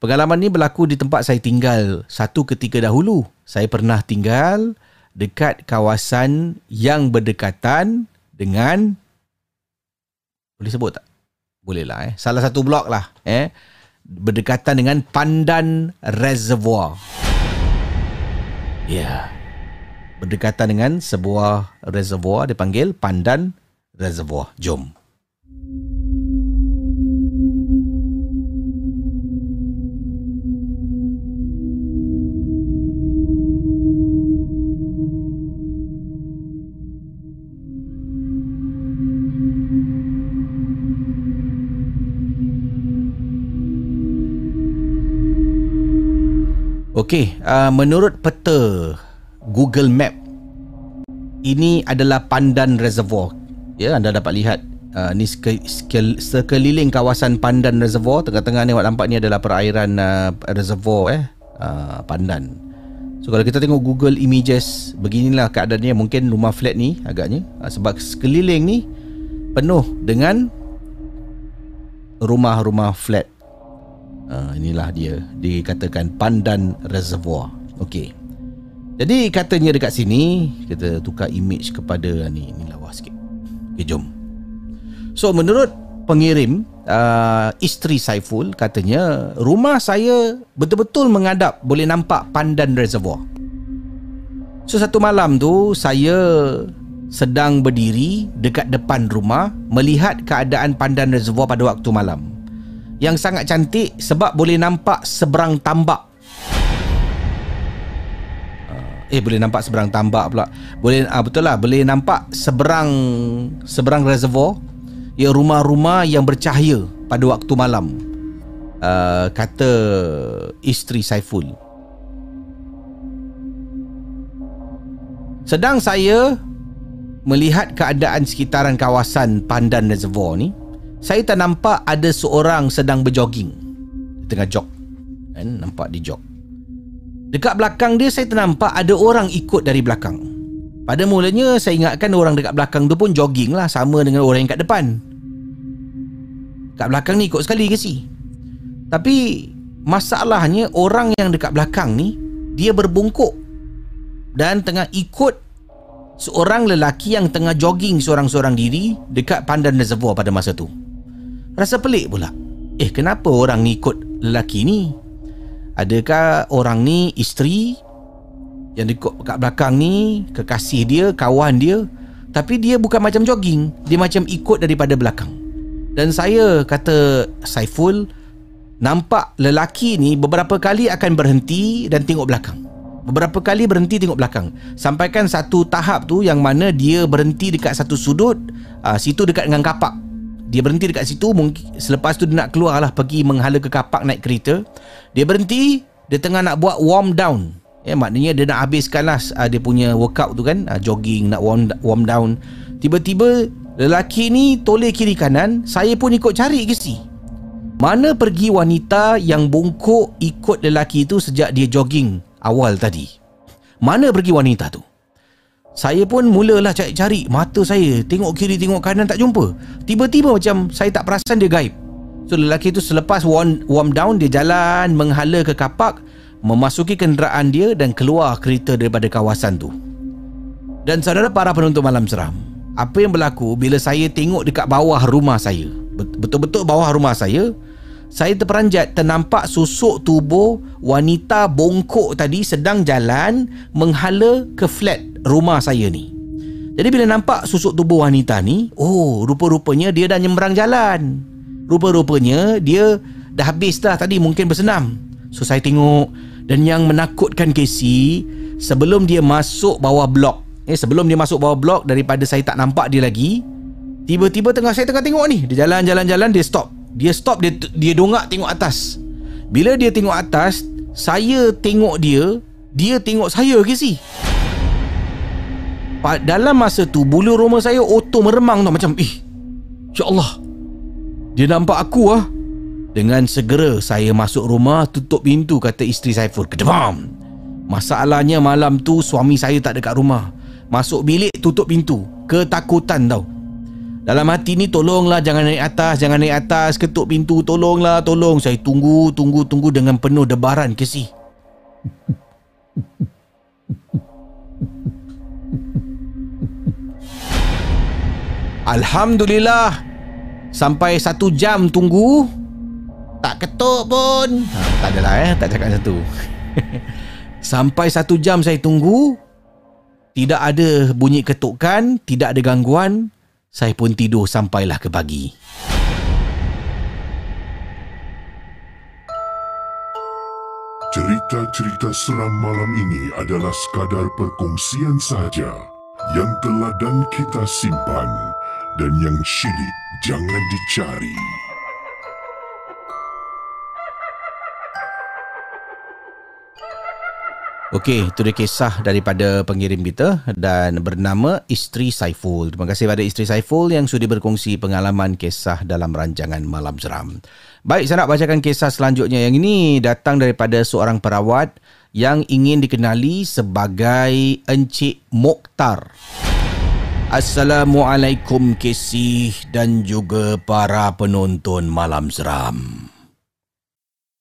Pengalaman ni berlaku di tempat saya tinggal satu ketika dahulu. Saya pernah tinggal dekat kawasan yang berdekatan dengan Boleh sebut tak? Boleh lah eh. Salah satu blok lah eh. Berdekatan dengan Pandan Reservoir. Ya. Yeah. Berdekatan dengan sebuah reservoir dipanggil Pandan Reservoir. Jom. Okey, uh, menurut peta Google Map ini adalah Pandan Reservoir. Ya, anda dapat lihat uh, ni seke, seke, sekeliling kawasan Pandan Reservoir, tengah-tengah ni awak nampak ni adalah perairan uh, reservoir eh, uh, Pandan. So kalau kita tengok Google Images, beginilah keadaannya mungkin rumah flat ni agaknya uh, sebab sekeliling ni penuh dengan rumah-rumah flat Uh, inilah dia dikatakan pandan reservoir. Okey. Jadi katanya dekat sini kita tukar image kepada ni ni lawa sikit. Okey jom. So menurut pengirim uh, isteri Saiful katanya rumah saya betul-betul mengadap boleh nampak pandan reservoir. So satu malam tu saya sedang berdiri dekat depan rumah melihat keadaan pandan reservoir pada waktu malam yang sangat cantik sebab boleh nampak seberang tambak. Ah, eh boleh nampak seberang tambak pula. Boleh ah, betul lah boleh nampak seberang seberang reservoir ya rumah-rumah yang bercahaya pada waktu malam. Uh, kata isteri Saiful. Sedang saya melihat keadaan sekitaran kawasan Pandan Reservoir ni, saya tak nampak ada seorang sedang berjoging tengah jog. Kan? Nampak dia jog. Dekat belakang dia saya ternampak ada orang ikut dari belakang. Pada mulanya saya ingatkan orang dekat belakang tu pun jogging lah sama dengan orang yang kat depan. Kat belakang ni ikut sekali ke si? Tapi masalahnya orang yang dekat belakang ni dia berbungkuk. Dan tengah ikut seorang lelaki yang tengah jogging seorang-seorang diri dekat pandan reservoir pada masa tu. Rasa pelik pula. Eh kenapa orang ni ikut lelaki ni? Adakah orang ni isteri yang ikut kat belakang ni kekasih dia, kawan dia tapi dia bukan macam jogging, dia macam ikut daripada belakang. Dan saya kata Saiful nampak lelaki ni beberapa kali akan berhenti dan tengok belakang. Beberapa kali berhenti tengok belakang Sampaikan satu tahap tu Yang mana dia berhenti dekat satu sudut uh, Situ dekat dengan kapak dia berhenti dekat situ mungkin selepas tu dia nak keluar lah pergi menghala ke kapak naik kereta. Dia berhenti dia tengah nak buat warm down. Ya maknanya dia nak habiskan lah uh, dia punya workout tu kan uh, jogging nak warm, warm down. Tiba-tiba lelaki ni toleh kiri kanan saya pun ikut cari ke si. Mana pergi wanita yang bungkuk ikut lelaki tu sejak dia jogging awal tadi? Mana pergi wanita tu saya pun mulalah cari-cari Mata saya Tengok kiri tengok kanan tak jumpa. Tiba-tiba macam Saya tak perasan dia gaib. So lelaki tu selepas warm, warm down Dia jalan menghala ke kapak Memasuki kenderaan dia Dan keluar kereta daripada kawasan tu. Dan saudara para penonton malam seram Apa yang berlaku Bila saya tengok dekat bawah rumah saya? Betul-betul bawah rumah saya saya terperanjat ternampak susuk tubuh wanita bongkok tadi sedang jalan menghala ke flat rumah saya ni. Jadi bila nampak susuk tubuh wanita ni, oh rupa-rupanya dia dah nyembrang jalan. Rupa-rupanya dia dah habis dah tadi mungkin bersenam. So saya tengok dan yang menakutkan Casey sebelum dia masuk bawah blok. Eh sebelum dia masuk bawah blok daripada saya tak nampak dia lagi. Tiba-tiba tengah saya tengah tengok ni, dia jalan-jalan-jalan dia stop. Dia stop dia dia dongak tengok atas. Bila dia tengok atas, saya tengok dia, dia tengok saya ke si? Dalam masa tu bulu roma saya auto meremang tau macam eh Ya Allah Dia nampak aku ah. Dengan segera saya masuk rumah tutup pintu kata isteri Saiful kedebam. Masalahnya malam tu suami saya tak dekat rumah. Masuk bilik tutup pintu. Ketakutan tau. Dalam hati ni tolonglah jangan naik atas, jangan naik atas, ketuk pintu, tolonglah, tolong. Saya tunggu, tunggu, tunggu dengan penuh debaran kesih. [laughs] Alhamdulillah Sampai satu jam tunggu Tak ketuk pun ha, Tak adalah eh Tak cakap satu [laughs] Sampai satu jam saya tunggu Tidak ada bunyi ketukan Tidak ada gangguan Saya pun tidur sampailah ke pagi Cerita-cerita seram malam ini adalah sekadar perkongsian sahaja yang telah dan kita simpan dan yang syilid jangan dicari. Okey, itu dia kisah daripada pengirim kita dan bernama Isteri Saiful. Terima kasih kepada Isteri Saiful yang sudi berkongsi pengalaman kisah dalam rancangan Malam Seram. Baik, saya nak bacakan kisah selanjutnya. Yang ini datang daripada seorang perawat yang ingin dikenali sebagai Encik Mokhtar. Assalamualaikum Kesih dan juga para penonton Malam Seram.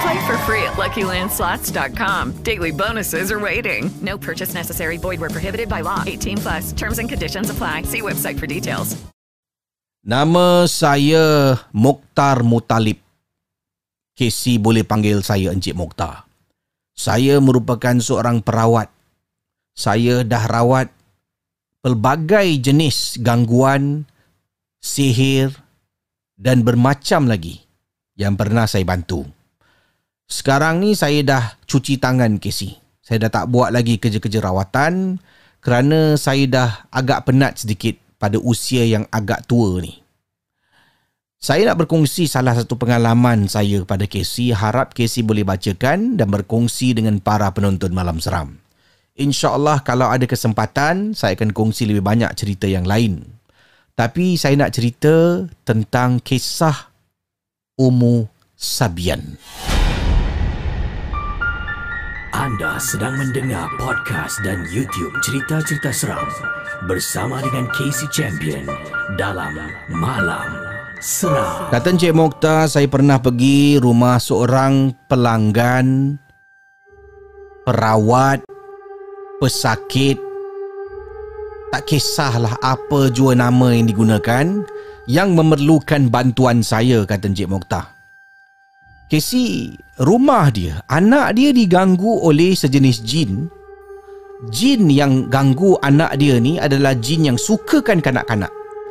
Play for free at LuckyLandSlots.com. Daily bonuses are waiting. No purchase necessary. Void where prohibited by law. 18 plus. Terms and conditions apply. See website for details. Nama saya Mokhtar Mutalib. Casey boleh panggil saya Encik Mokhtar. Saya merupakan seorang perawat. Saya dah rawat pelbagai jenis gangguan, sihir dan bermacam lagi yang pernah saya bantu. Sekarang ni saya dah cuci tangan Casey. Saya dah tak buat lagi kerja-kerja rawatan kerana saya dah agak penat sedikit pada usia yang agak tua ni. Saya nak berkongsi salah satu pengalaman saya kepada Casey. Harap Casey boleh bacakan dan berkongsi dengan para penonton Malam Seram. InsyaAllah kalau ada kesempatan, saya akan kongsi lebih banyak cerita yang lain. Tapi saya nak cerita tentang kisah Umu Sabian. Anda sedang mendengar podcast dan YouTube cerita-cerita seram bersama dengan Casey Champion dalam Malam Seram. Kata Encik Mokhtar, saya pernah pergi rumah seorang pelanggan, perawat, pesakit. Tak kisahlah apa jua nama yang digunakan yang memerlukan bantuan saya, kata Encik Mokhtar. Casey, rumah dia, anak dia diganggu oleh sejenis jin. Jin yang ganggu anak dia ni adalah jin yang sukakan kanak-kanak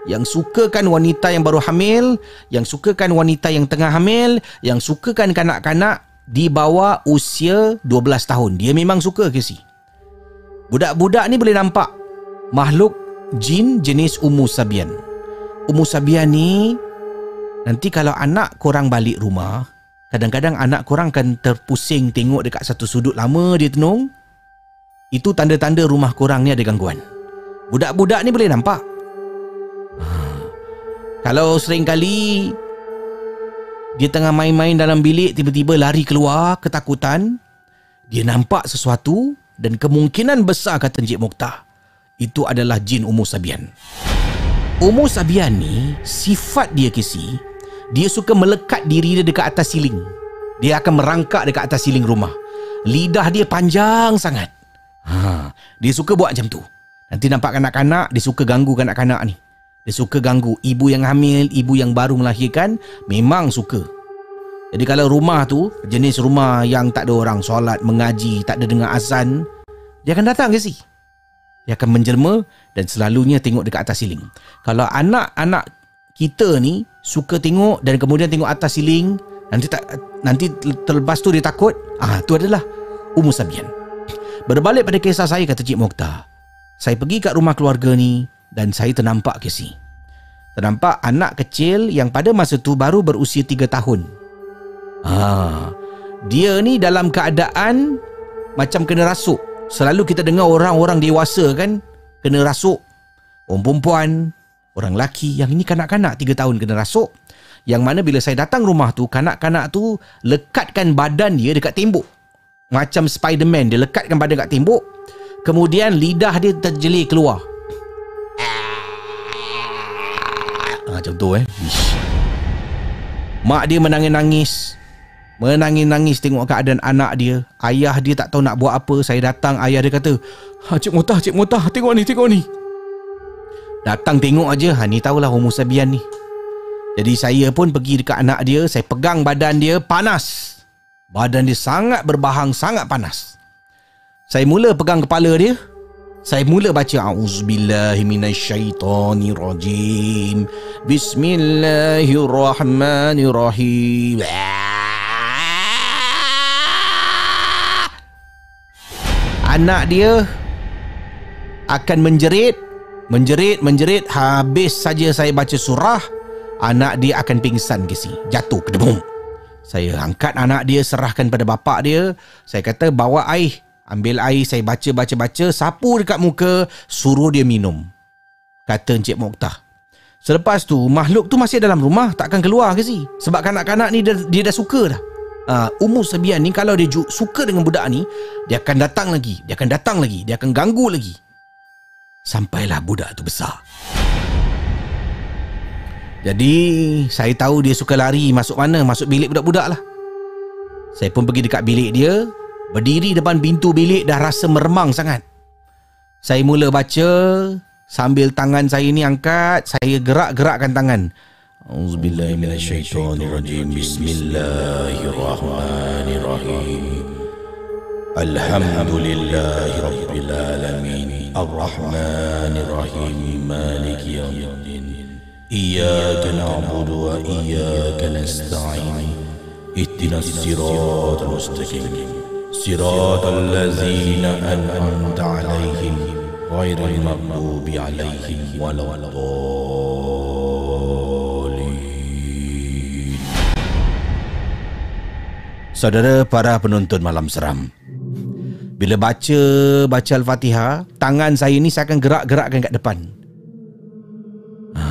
yang sukakan wanita yang baru hamil, yang sukakan wanita yang tengah hamil, yang sukakan kanak-kanak di bawah usia 12 tahun. Dia memang suka si? Budak-budak ni boleh nampak makhluk jin jenis Umu Sabian. Umu Sabian ni nanti kalau anak korang balik rumah, kadang-kadang anak korang akan terpusing tengok dekat satu sudut lama dia tenung. Itu tanda-tanda rumah korang ni ada gangguan. Budak-budak ni boleh nampak. [sighs] Kalau sering kali dia tengah main-main dalam bilik tiba-tiba lari keluar ketakutan, dia nampak sesuatu dan kemungkinan besar kata Encik Mokhtar itu adalah jin Umu Sabian. Umu Sabian ni sifat dia kisi, dia suka melekat diri dia dekat atas siling. Dia akan merangkak dekat atas siling rumah. Lidah dia panjang sangat. Ha, dia suka buat macam tu. Nanti nampak kanak-kanak Dia suka ganggu kanak-kanak ni Dia suka ganggu Ibu yang hamil Ibu yang baru melahirkan Memang suka Jadi kalau rumah tu Jenis rumah yang tak ada orang solat Mengaji Tak ada dengar azan Dia akan datang ke si Dia akan menjelma Dan selalunya tengok dekat atas siling Kalau anak-anak kita ni Suka tengok Dan kemudian tengok atas siling Nanti tak nanti terlepas tu dia takut Ah tu adalah Umu Sabian Berbalik pada kisah saya kata Cik Mokhtar saya pergi kat rumah keluarga ni dan saya ternampak ke si. Ternampak anak kecil yang pada masa tu baru berusia 3 tahun. Ha, dia ni dalam keadaan macam kena rasuk. Selalu kita dengar orang-orang dewasa kan kena rasuk. Orang perempuan, orang lelaki, yang ini kanak-kanak 3 tahun kena rasuk. Yang mana bila saya datang rumah tu, kanak-kanak tu lekatkan badan dia dekat tembok. Macam Spiderman, dia lekatkan badan dekat tembok. Kemudian lidah dia terjelir keluar. Ah, Macam tu eh. Mak dia menangis-nangis. Menangis-nangis tengok keadaan anak dia. Ayah dia tak tahu nak buat apa. Saya datang ayah dia kata ha, Cik Mutah, Cik Mutah tengok ni, tengok ni Datang tengok aja, ha, Ni tahulah Homo Sabian ni Jadi saya pun pergi dekat anak dia Saya pegang badan dia, panas Badan dia sangat berbahang, sangat panas saya mula pegang kepala dia. Saya mula baca auzubillahi minasyaitonirrajim. Bismillahirrahmanirrahim. Anak dia akan menjerit, menjerit, menjerit habis saja saya baca surah, anak dia akan pingsan ke sini, jatuh ke debum. Saya angkat anak dia serahkan pada bapa dia. Saya kata bawa air. Ambil air saya baca-baca-baca Sapu dekat muka Suruh dia minum. Kata Encik Mokhtar. Selepas tu makhluk tu masih dalam rumah Takkan keluar ke si Sebab kanak-kanak ni dia, dia dah suka dah. Uh, Umur Sebian ni Kalau dia suka dengan budak ni Dia akan datang lagi Dia akan datang lagi Dia akan ganggu lagi Sampailah budak tu besar Jadi Saya tahu dia suka lari Masuk mana Masuk bilik budak-budak lah Saya pun pergi dekat bilik dia Berdiri depan pintu bilik dah rasa meremang sangat. Saya mula baca sambil tangan saya ni angkat, saya gerak-gerakkan tangan. Auzubillahi minasyaitonirrajim. Bismillahirrahmanirrahim. الحمد لله رب العالمين. الرحمن الرحيم مالك يوم الدين. إياك نعبد وإياك نستعين. اتنا الصراط المستقيم. صراط الذين أنعمت عليهم غير المغضوب عليهم ولا الضالين. Saudara para penuntun malam seram, Bila baca baca Al-Fatihah Tangan saya ni saya akan gerak-gerakkan kat depan ha,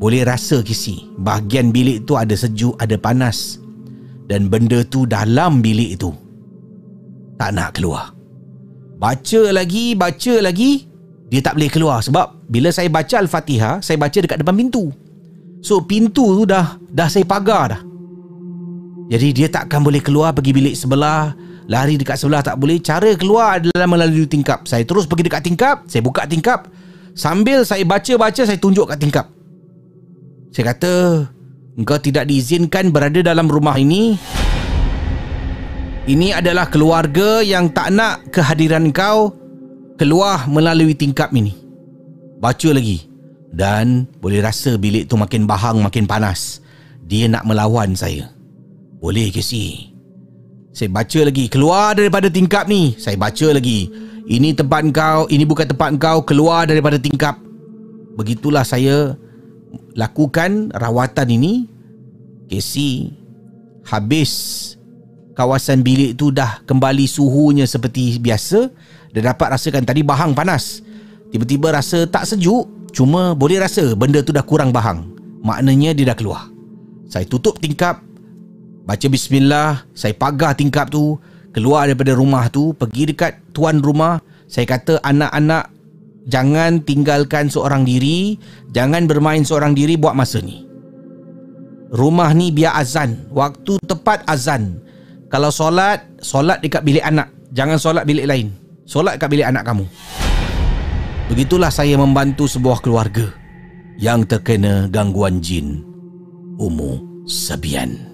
Boleh rasa kisi Bahagian bilik tu ada sejuk, ada panas Dan benda tu dalam bilik itu tak nak keluar. Baca lagi, baca lagi, dia tak boleh keluar sebab bila saya baca Al-Fatihah, saya baca dekat depan pintu. So pintu tu dah dah saya pagar dah. Jadi dia takkan boleh keluar pergi bilik sebelah, lari dekat sebelah tak boleh. Cara keluar adalah melalui tingkap. Saya terus pergi dekat tingkap, saya buka tingkap. Sambil saya baca-baca, saya tunjuk kat tingkap. Saya kata, engkau tidak diizinkan berada dalam rumah ini ini adalah keluarga yang tak nak kehadiran kau keluar melalui tingkap ini. Baca lagi. Dan boleh rasa bilik tu makin bahang, makin panas. Dia nak melawan saya. Boleh ke si? Saya baca lagi. Keluar daripada tingkap ni. Saya baca lagi. Ini tempat kau, ini bukan tempat kau. Keluar daripada tingkap. Begitulah saya lakukan rawatan ini. Casey habis kawasan bilik tu dah kembali suhunya seperti biasa dan dapat rasakan tadi bahang panas. Tiba-tiba rasa tak sejuk, cuma boleh rasa benda tu dah kurang bahang. Maknanya dia dah keluar. Saya tutup tingkap, baca bismillah, saya pagar tingkap tu, keluar daripada rumah tu, pergi dekat tuan rumah, saya kata anak-anak jangan tinggalkan seorang diri, jangan bermain seorang diri buat masa ni. Rumah ni biar azan, waktu tepat azan. Kalau solat, solat dekat bilik anak. Jangan solat bilik lain. Solat dekat bilik anak kamu. Begitulah saya membantu sebuah keluarga yang terkena gangguan jin Umu Sabian.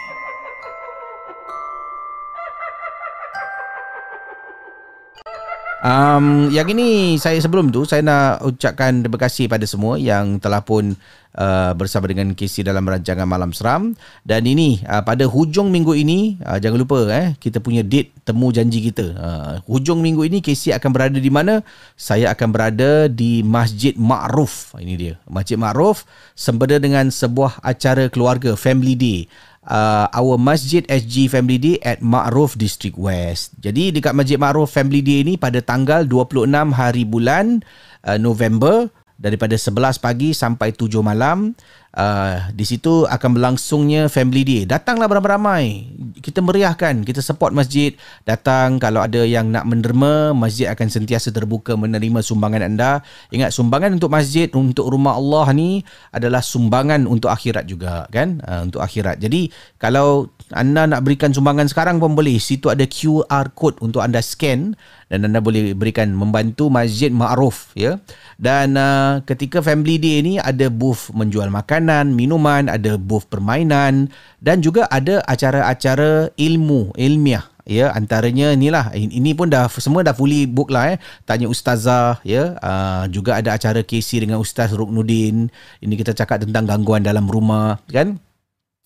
Um, yang ini saya sebelum tu saya nak ucapkan terima kasih pada semua yang telah pun uh, bersama dengan KC dalam rancangan Malam Seram dan ini uh, pada hujung minggu ini uh, jangan lupa eh kita punya date temu janji kita. Uh, hujung minggu ini KC akan berada di mana? Saya akan berada di Masjid Ma'ruf. Ini dia. Masjid Ma'ruf sempena dengan sebuah acara keluarga Family Day uh, our Masjid SG Family Day at Ma'ruf District West. Jadi dekat Masjid Ma'ruf Family Day ni pada tanggal 26 hari bulan uh, November daripada 11 pagi sampai 7 malam uh, di situ akan berlangsungnya family day. Datanglah beramai-ramai. Kita meriahkan kita support masjid. Datang kalau ada yang nak menderma masjid akan sentiasa terbuka menerima sumbangan anda. Ingat sumbangan untuk masjid untuk rumah Allah ni adalah sumbangan untuk akhirat juga kan? Uh, untuk akhirat. Jadi kalau anda nak berikan sumbangan sekarang pun boleh. Situ ada QR code untuk anda scan dan anda boleh berikan membantu Masjid Ma'ruf ya. Dan uh, ketika Family Day ni ada booth menjual makanan, minuman, ada booth permainan dan juga ada acara-acara ilmu, ilmiah. Ya antaranya inilah. Ini pun dah semua dah fully book lah eh. Tanya ustazah ya. Uh, juga ada acara KC dengan ustaz Ruknudin. Ini kita cakap tentang gangguan dalam rumah kan?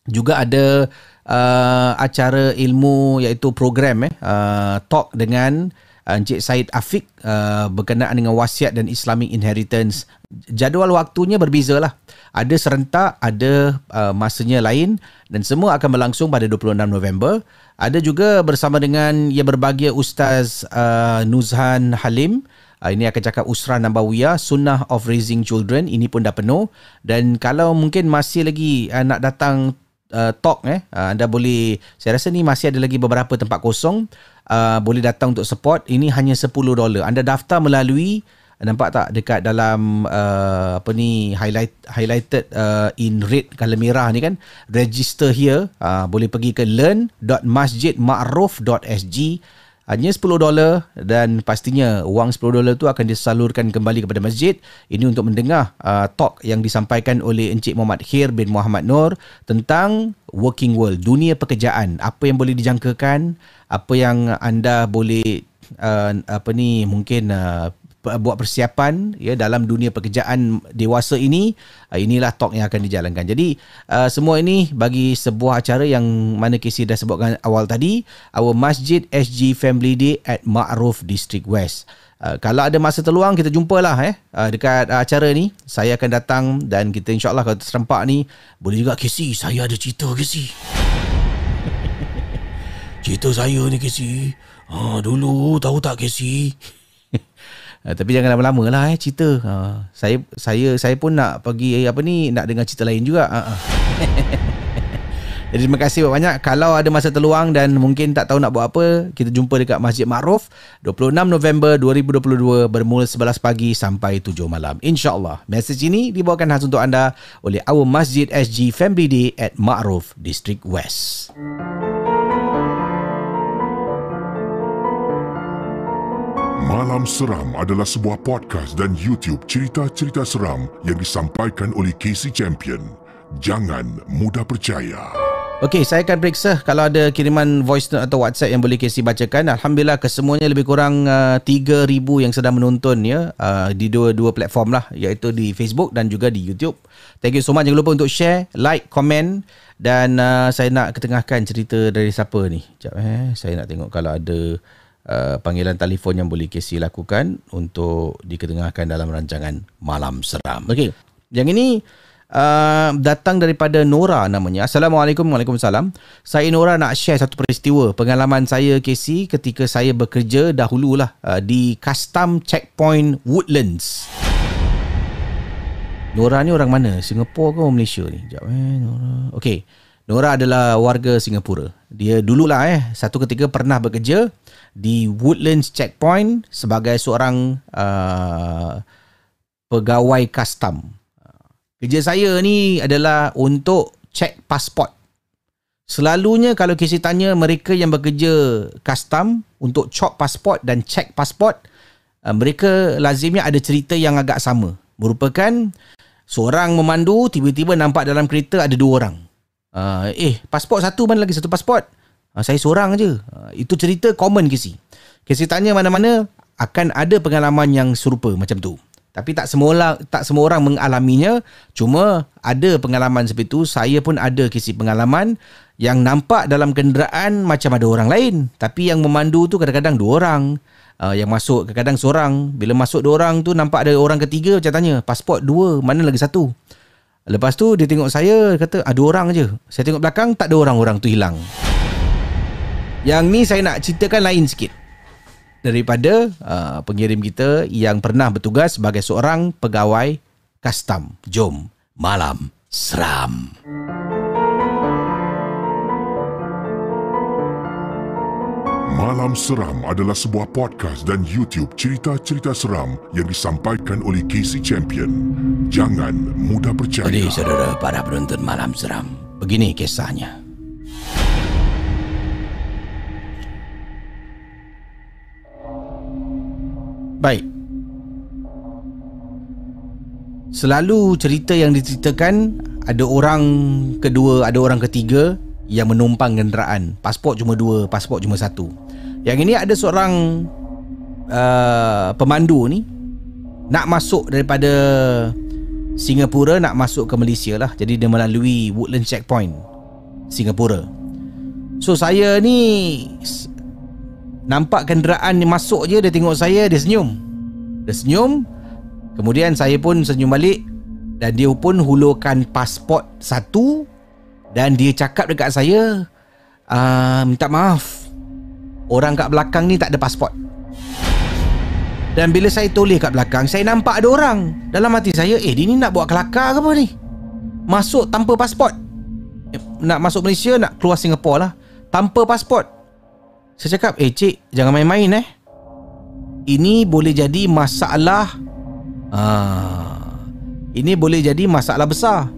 Juga ada uh, acara ilmu iaitu program eh. Uh, talk dengan Encik Said Afiq uh, berkenaan dengan wasiat dan Islamic inheritance. Jadual waktunya berbeza lah. Ada serentak, ada uh, masanya lain dan semua akan berlangsung pada 26 November. Ada juga bersama dengan yang berbahagia Ustaz uh, Nuzhan Halim. Uh, ini akan cakap Usra Nabawiyah, Sunnah of Raising Children. Ini pun dah penuh. Dan kalau mungkin masih lagi uh, nak datang uh, talk eh uh, anda boleh saya rasa ni masih ada lagi beberapa tempat kosong uh, boleh datang untuk support ini hanya 10 dolar anda daftar melalui nampak tak dekat dalam uh, apa ni highlight highlighted uh, in red color merah ni kan? Register here. Uh, boleh pergi ke learn.masjidma'ruf.sg hanya 10 dolar dan pastinya wang 10 dolar tu akan disalurkan kembali kepada masjid. Ini untuk mendengar uh, talk yang disampaikan oleh Encik Muhammad Khair bin Muhammad Nur tentang working world dunia pekerjaan. Apa yang boleh dijangkakan apa yang anda boleh uh, apa ni mungkin uh, buat persiapan ya dalam dunia pekerjaan dewasa ini uh, inilah talk yang akan dijalankan. Jadi uh, semua ini bagi sebuah acara yang mana Casey dah sebutkan awal tadi our Masjid SG Family Day at Ma'ruf District West. Uh, kalau ada masa terluang kita jumpalah eh uh, dekat uh, acara ni. Saya akan datang dan kita insya-Allah kalau terserempak ni boleh juga Casey saya ada cerita Casey. [laughs] cerita saya ni Casey. Ah dulu tahu tak Casey? Uh, tapi jangan lama-lama lah eh cerita. Uh, saya saya saya pun nak pergi apa ni nak dengar cerita lain juga. Uh, uh. [laughs] Jadi terima kasih banyak. Kalau ada masa terluang dan mungkin tak tahu nak buat apa, kita jumpa dekat Masjid Ma'ruf 26 November 2022 bermula 11 pagi sampai 7 malam. InsyaAllah. Mesej ini dibawakan khas untuk anda oleh Our Masjid SG Family Day at Ma'ruf District West. Malam Seram adalah sebuah podcast dan YouTube cerita-cerita seram yang disampaikan oleh Casey Champion. Jangan mudah percaya. Okey, saya akan periksa kalau ada kiriman voice note atau WhatsApp yang boleh Casey bacakan. Alhamdulillah kesemuanya lebih kurang uh, 3000 yang sedang menonton ya uh, di dua-dua platform lah iaitu di Facebook dan juga di YouTube. Thank you so much. Jangan lupa untuk share, like, komen dan uh, saya nak ketengahkan cerita dari siapa ni. Sekejap eh, saya nak tengok kalau ada uh, panggilan telefon yang boleh Casey lakukan untuk diketengahkan dalam rancangan Malam Seram. Okey. Yang ini uh, datang daripada Nora namanya. Assalamualaikum Waalaikumsalam. Saya Nora nak share satu peristiwa pengalaman saya Casey ketika saya bekerja dahululah uh, di Custom Checkpoint Woodlands. Nora ni orang mana? Singapura ke Malaysia ni? Sekejap eh Nora. Okey. Nora adalah warga Singapura. Dia dululah eh satu ketika pernah bekerja di Woodlands Checkpoint sebagai seorang uh, pegawai custom. Kerja saya ni adalah untuk cek pasport. Selalunya kalau KC tanya mereka yang bekerja custom untuk chop pasport dan cek pasport, uh, mereka lazimnya ada cerita yang agak sama. Merupakan seorang memandu tiba-tiba nampak dalam kereta ada dua orang. Uh, eh, pasport satu mana lagi satu pasport? Uh, saya seorang je. Uh, itu cerita common KC. KC tanya mana-mana akan ada pengalaman yang serupa macam tu. Tapi tak semua orang, tak semua orang mengalaminya. Cuma ada pengalaman seperti itu. Saya pun ada kisi pengalaman yang nampak dalam kenderaan macam ada orang lain. Tapi yang memandu tu kadang-kadang dua orang. Uh, yang masuk kadang-kadang seorang. Bila masuk dua orang tu nampak ada orang ketiga macam tanya. Pasport dua, mana lagi satu? Lepas tu dia tengok saya, kata ada orang je. Saya tengok belakang, tak ada orang, orang tu hilang. Yang ni saya nak ceritakan lain sikit daripada uh, pengirim kita yang pernah bertugas sebagai seorang pegawai custom. Jom, malam seram. Malam Seram adalah sebuah podcast dan YouTube cerita-cerita seram yang disampaikan oleh Casey Champion. Jangan mudah percaya. Jadi, saudara para penonton Malam Seram, begini kisahnya. Baik. Selalu cerita yang diceritakan ada orang kedua, ada orang ketiga yang menumpang kenderaan. Pasport cuma dua, pasport cuma satu. Yang ini ada seorang uh, pemandu ni nak masuk daripada Singapura nak masuk ke Malaysia lah. Jadi dia melalui Woodland Checkpoint Singapura. So saya ni Nampak kenderaan ni masuk je Dia tengok saya Dia senyum Dia senyum Kemudian saya pun senyum balik Dan dia pun hulurkan pasport satu Dan dia cakap dekat saya uh, Minta maaf Orang kat belakang ni tak ada pasport. Dan bila saya toleh kat belakang Saya nampak ada orang. Dalam hati saya Eh dia ni nak buat kelakar ke apa ni? Masuk tanpa pasport. Nak masuk Malaysia Nak keluar Singapura lah. Tanpa pasport. Saya cakap Eh cik Jangan main-main eh. Ini boleh jadi masalah. Ah, Ini boleh jadi masalah besar.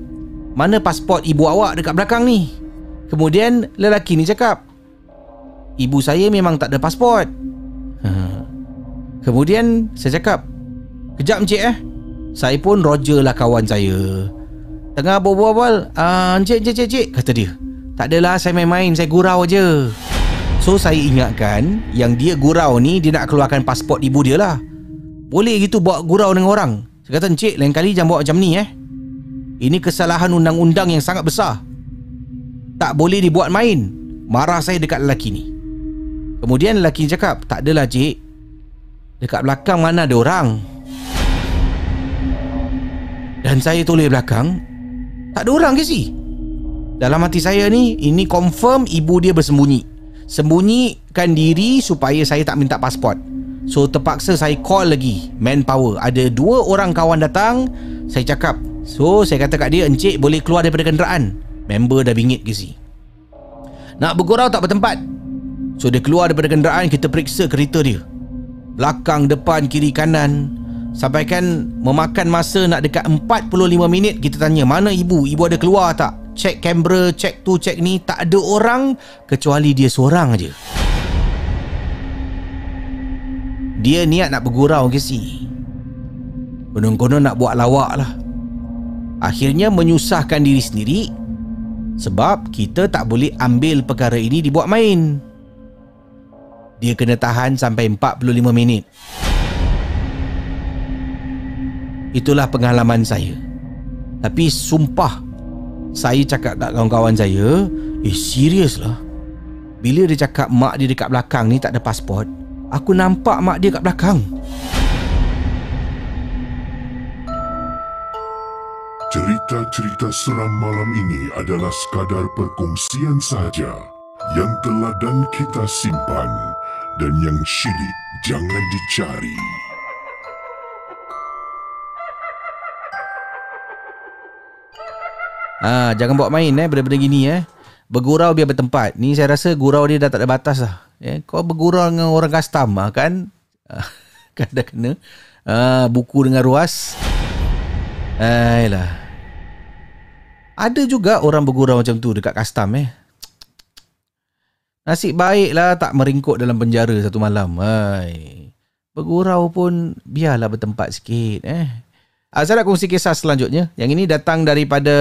Mana pasport ibu awak dekat belakang ni? Kemudian lelaki ni cakap Ibu saya memang tak ada pasport. Kemudian saya cakap Kejap encik eh. Saya pun Roger lah kawan saya. Tengah berbual-bual ah, Encik, encik, encik, Kata dia. Tak adalah saya main-main Saya gurau je. So saya ingatkan Yang dia gurau ni Dia nak keluarkan pasport ibu dia lah. Boleh gitu bawa gurau dengan orang? Saya kata encik lain kali jangan bawa macam ni eh. Ini kesalahan undang-undang yang sangat besar. Tak boleh dibuat main. Marah saya dekat lelaki ni Kemudian lelaki cakap Tak adalah cik. Dekat belakang mana ada orang? Dan saya tulis belakang Tak ada orang ke si? Dalam hati saya ni Ini confirm ibu dia bersembunyi. Sembunyikan diri supaya saya tak minta pasport. So terpaksa saya call lagi Manpower. Ada dua orang kawan datang Saya cakap So saya kata kat dia Encik boleh keluar daripada kenderaan? Member dah bingit ke si? Nak bergurau tak bertempat So dia keluar daripada kenderaan Kita periksa kereta dia Belakang, depan, kiri, kanan Sampaikan memakan masa nak dekat 45 minit Kita tanya mana ibu? Ibu ada keluar tak? Cek kamera, cek tu, cek ni Tak ada orang Kecuali dia seorang aja. Dia niat nak bergurau ke si Konon-konon nak buat lawak lah Akhirnya menyusahkan diri sendiri Sebab kita tak boleh ambil perkara ini dibuat main Dia kena tahan sampai 45 minit. Itulah pengalaman saya. Tapi sumpah saya cakap kat kawan-kawan saya Eh serius lah. Bila dia cakap mak dia dekat belakang ni tak ada pasport Aku nampak mak dia kat belakang. Cerita-cerita seram malam ini adalah sekadar perkongsian sahaja yang telah dan kita simpan dan yang syilid jangan dicari. Ha, jangan buat main eh benda-benda gini eh. Bergurau biar bertempat. Ni saya rasa gurau dia dah tak ada batas lah. Eh, kau bergurau dengan orang custom lah kan? [laughs] kan dah kena. Ha, buku dengan ruas. Ayolah. Ada juga orang bergurau macam tu dekat custom eh. Nasib baiklah tak meringkuk dalam penjara satu malam. Hai. Bergurau pun biarlah bertempat sikit eh. Uh, saya nak kongsi kisah selanjutnya. Yang ini datang daripada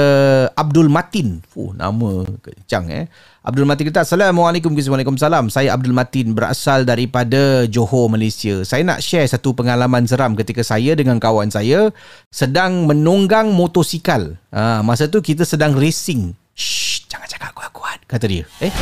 Abdul Matin. Fuh, nama kencang eh. Abdul Matin kata, Assalamualaikum Waalaikumsalam. Saya Abdul Matin berasal daripada Johor, Malaysia. Saya nak share satu pengalaman seram ketika saya dengan kawan saya sedang menunggang motosikal. Uh, masa tu kita sedang racing. Shh, jangan cakap kuat-kuat, kata dia. Eh?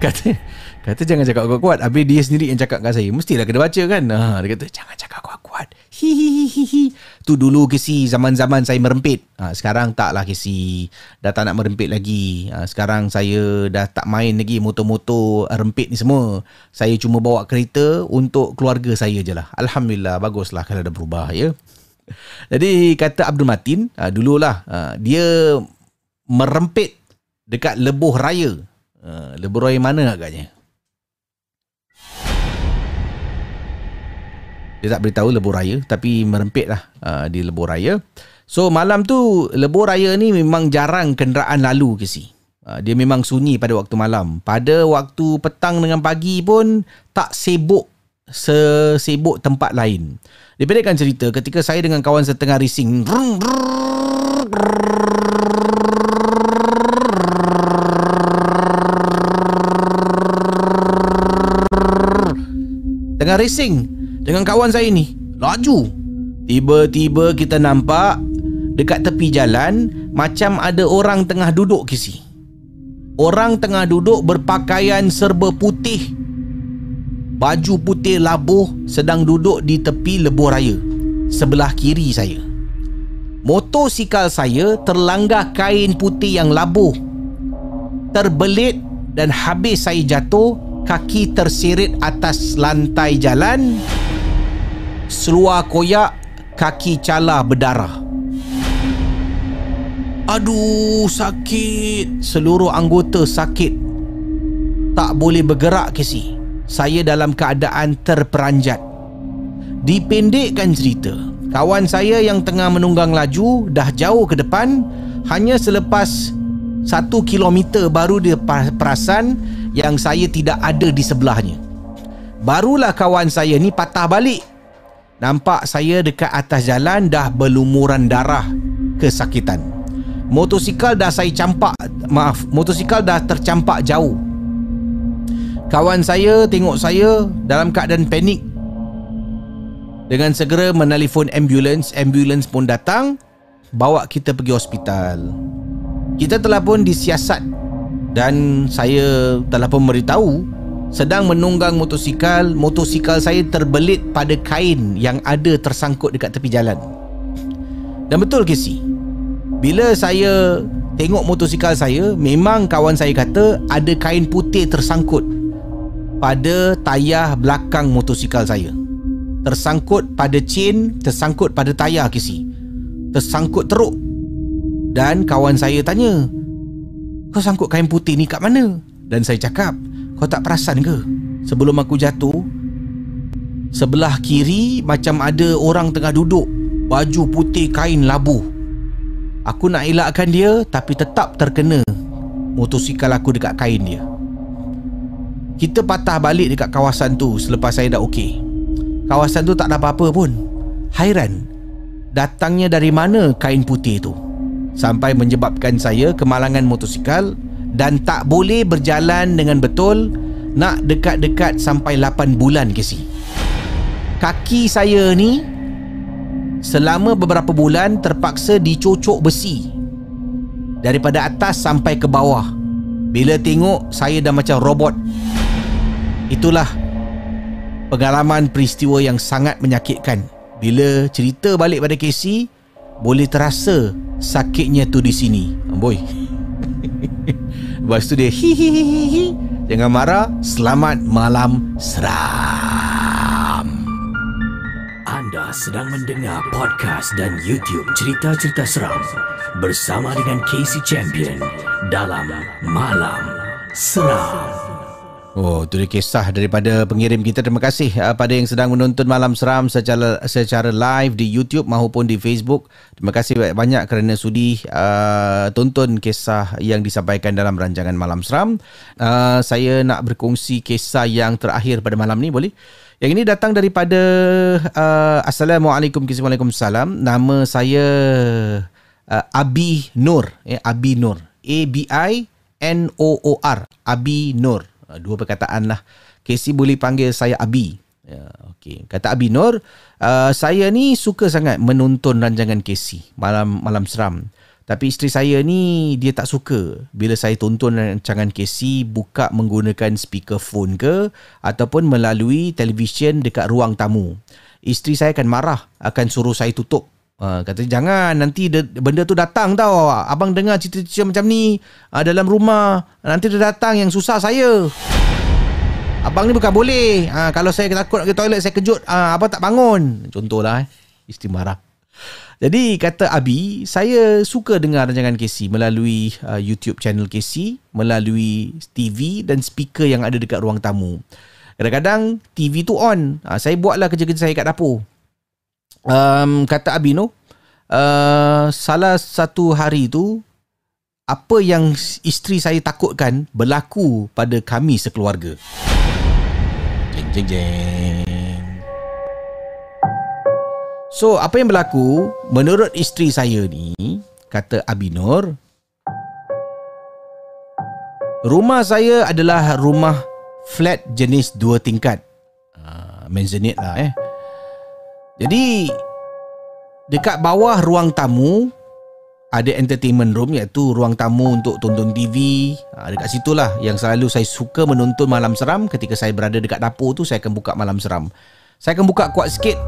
Kata, kata jangan cakap kuat-kuat. Habis dia sendiri yang cakap kat saya. Mestilah kena baca kan? Ha, dia kata, jangan cakap kuat-kuat. Hihihihi. Tu dulu kesi zaman-zaman saya merempit. Ha, sekarang taklah kesi. Dah tak nak merempit lagi. Ha, sekarang saya dah tak main lagi motor-motor rempit ni semua. Saya cuma bawa kereta untuk keluarga saya je lah. Alhamdulillah, baguslah kalau dah berubah ya. Jadi kata Abdul Matin, ha, dululah ha, dia merempit dekat lebuh raya. Lebuh raya mana agaknya? Dia tak beritahu lebuh raya tapi merempit lah uh, di lebuh raya. So malam tu lebuh raya ni memang jarang kenderaan lalu ke si. Uh, dia memang sunyi pada waktu malam. Pada waktu petang dengan pagi pun tak sibuk sesibuk tempat lain. Dipendekkan cerita ketika saya dengan kawan setengah racing. Tengah racing dengan kawan saya ni laju. Tiba-tiba kita nampak dekat tepi jalan macam ada orang tengah duduk kisi orang tengah duduk berpakaian serba putih. Baju putih labuh sedang duduk di tepi lebuh raya sebelah kiri saya. Motosikal saya terlanggar kain putih yang labuh. Terbelit dan habis saya jatuh kaki terseret atas lantai jalan seluar koyak, kaki cala berdarah. Aduh, sakit. Seluruh anggota sakit. Tak boleh bergerak ke si. Saya dalam keadaan terperanjat. Dipendekkan cerita, kawan saya yang tengah menunggang laju dah jauh ke depan hanya selepas satu kilometer baru dia perasan yang saya tidak ada di sebelahnya. Barulah kawan saya ni patah balik Nampak saya dekat atas jalan dah berlumuran darah kesakitan. Motosikal dah saya campak, maaf, motosikal dah tercampak jauh. Kawan saya tengok saya dalam keadaan panik. Dengan segera menelpon ambulans, ambulans pun datang bawa kita pergi hospital. Kita telah pun disiasat dan saya telah pun memberitahu sedang menunggang motosikal, motosikal saya terbelit pada kain yang ada tersangkut dekat tepi jalan. Dan betul ke si? Bila saya tengok motosikal saya, memang kawan saya kata ada kain putih tersangkut pada tayar belakang motosikal saya. Tersangkut pada chain, tersangkut pada tayar ke si? Tersangkut teruk. Dan kawan saya tanya, kau sangkut kain putih ni kat mana? Dan saya cakap, kau tak perasan ke? Sebelum aku jatuh Sebelah kiri Macam ada orang tengah duduk Baju putih kain labu. Aku nak elakkan dia Tapi tetap terkena Motosikal aku dekat kain dia. Kita patah balik dekat kawasan tu Selepas saya dah okey. Kawasan tu tak ada apa-apa pun. Hairan Datangnya dari mana kain putih tu Sampai menyebabkan saya kemalangan motosikal dan tak boleh berjalan dengan betul nak dekat-dekat sampai 8 bulan ke si. Kaki saya ni selama beberapa bulan terpaksa dicocok besi daripada atas sampai ke bawah. Bila tengok saya dah macam robot. Itulah pengalaman peristiwa yang sangat menyakitkan. Bila cerita balik pada Casey, boleh terasa sakitnya tu di sini. Boy. [laughs] Lepas tu dia hihihihi Jangan marah. Selamat malam. Seram. Anda sedang mendengar podcast dan YouTube cerita-cerita seram Bersama dengan Casey Champion Dalam Malam Seram Oh, itu dia kisah daripada pengirim kita. Terima kasih uh, pada yang sedang menonton Malam Seram secara secara live di YouTube maupun di Facebook. Terima kasih banyak kerana sudi uh, tonton kisah yang disampaikan dalam rancangan Malam Seram. Uh, saya nak berkongsi kisah yang terakhir pada malam ni, boleh? Yang ini datang daripada uh, Assalamualaikum Waalaikumsalam. Nama saya uh, Abi Nur, eh, Abi Nur. A B I N O O R. Abi Nur. Ah, dua perkataan lah. Casey boleh panggil saya Abi. Ya, okay. Kata Abi Nur, uh, saya ni suka sangat menonton rancangan Casey malam malam seram. Tapi isteri saya ni dia tak suka bila saya tonton rancangan Casey buka menggunakan speakerphone ke ataupun melalui televisyen dekat ruang tamu. Isteri saya akan marah, akan suruh saya tutup. Uh, kata jangan nanti de, benda tu datang tau. Abang dengar cerita-cerita macam ni uh, dalam rumah. Nanti dia datang yang susah saya. Abang ni bukan boleh. Uh, kalau saya takut ke toilet saya kejut uh, abang tak bangun. Contohlah eh isteri marah jadi kata Abi saya suka dengar rancangan KC melalui uh, YouTube channel KC melalui TV dan speaker yang ada dekat ruang tamu. Kadang-kadang TV tu on. Uh, saya buatlah kerja-kerja saya kat dapur um, kata Abino uh, salah satu hari tu apa yang isteri saya takutkan berlaku pada kami sekeluarga. Jeng jeng jeng. So apa yang berlaku menurut isteri saya ni kata Abinur rumah saya adalah rumah flat jenis dua tingkat. Uh, maisonette lah eh jadi dekat bawah ruang tamu ada entertainment room iaitu ruang tamu untuk tonton TV. Ha, dekat situlah yang selalu saya suka menonton malam seram ketika saya berada dekat dapur tu saya akan buka malam seram. Saya akan buka kuat sikit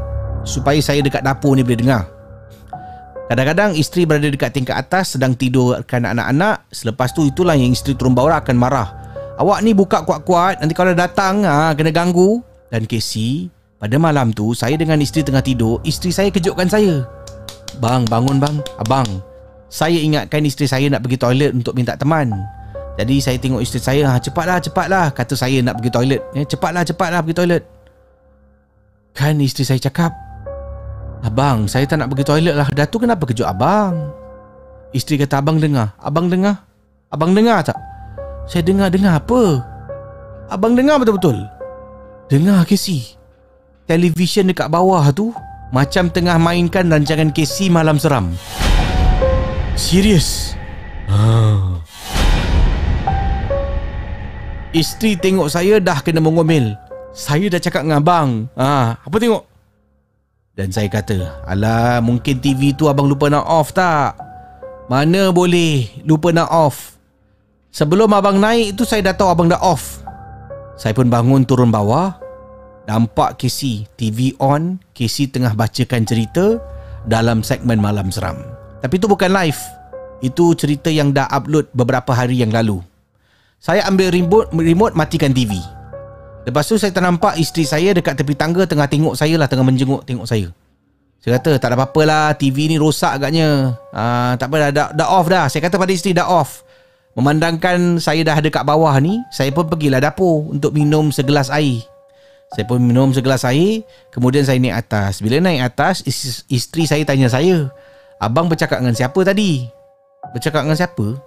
supaya saya dekat dapur ni boleh dengar. Kadang-kadang isteri berada dekat tingkat atas sedang tidurkan anak-anak. Selepas tu itulah yang isteri turun bawah akan marah. Awak ni buka kuat-kuat nanti kalau datang ha, kena ganggu. Dan Casey pada malam tu, saya dengan isteri tengah tidur, isteri saya kejutkan saya. Bang, bangun bang. Abang, saya ingatkan isteri saya nak pergi toilet untuk minta teman. Jadi saya tengok isteri saya, ha, cepatlah, cepatlah. Kata saya nak pergi toilet. Eh, cepatlah, cepatlah pergi toilet. Kan isteri saya cakap, Abang, saya tak nak pergi toilet lah. Datuk kenapa kejut abang? Isteri kata, abang dengar. Abang dengar? Abang dengar tak? Saya dengar-dengar apa? Abang dengar betul-betul? Dengar, Casey televisyen dekat bawah tu macam tengah mainkan rancangan KC Malam Seram. Serius? Ha. Isteri tengok saya dah kena mengomel. Saya dah cakap dengan abang. Ha, apa tengok? Dan saya kata, alah mungkin TV tu abang lupa nak off tak? Mana boleh lupa nak off? Sebelum abang naik tu saya dah tahu abang dah off. Saya pun bangun turun bawah Nampak Casey TV on Casey tengah bacakan cerita Dalam segmen Malam Seram. Tapi itu bukan live. Itu cerita yang dah upload beberapa hari yang lalu. Saya ambil remote, remote matikan TV Lepas tu saya ternampak isteri saya dekat tepi tangga Tengah tengok saya lah Tengah menjenguk tengok saya. Saya kata tak ada apa-apa lah TV ni rosak agaknya. Uh, Tak apa dah, dah, dah off dah. Saya kata pada isteri dah off. Memandangkan saya dah ada kat bawah ni Saya pun pergilah dapur Untuk minum segelas air saya pun minum segelas air Kemudian saya naik atas. Bila naik atas Isteri saya tanya saya Abang bercakap dengan siapa tadi? Bercakap dengan siapa?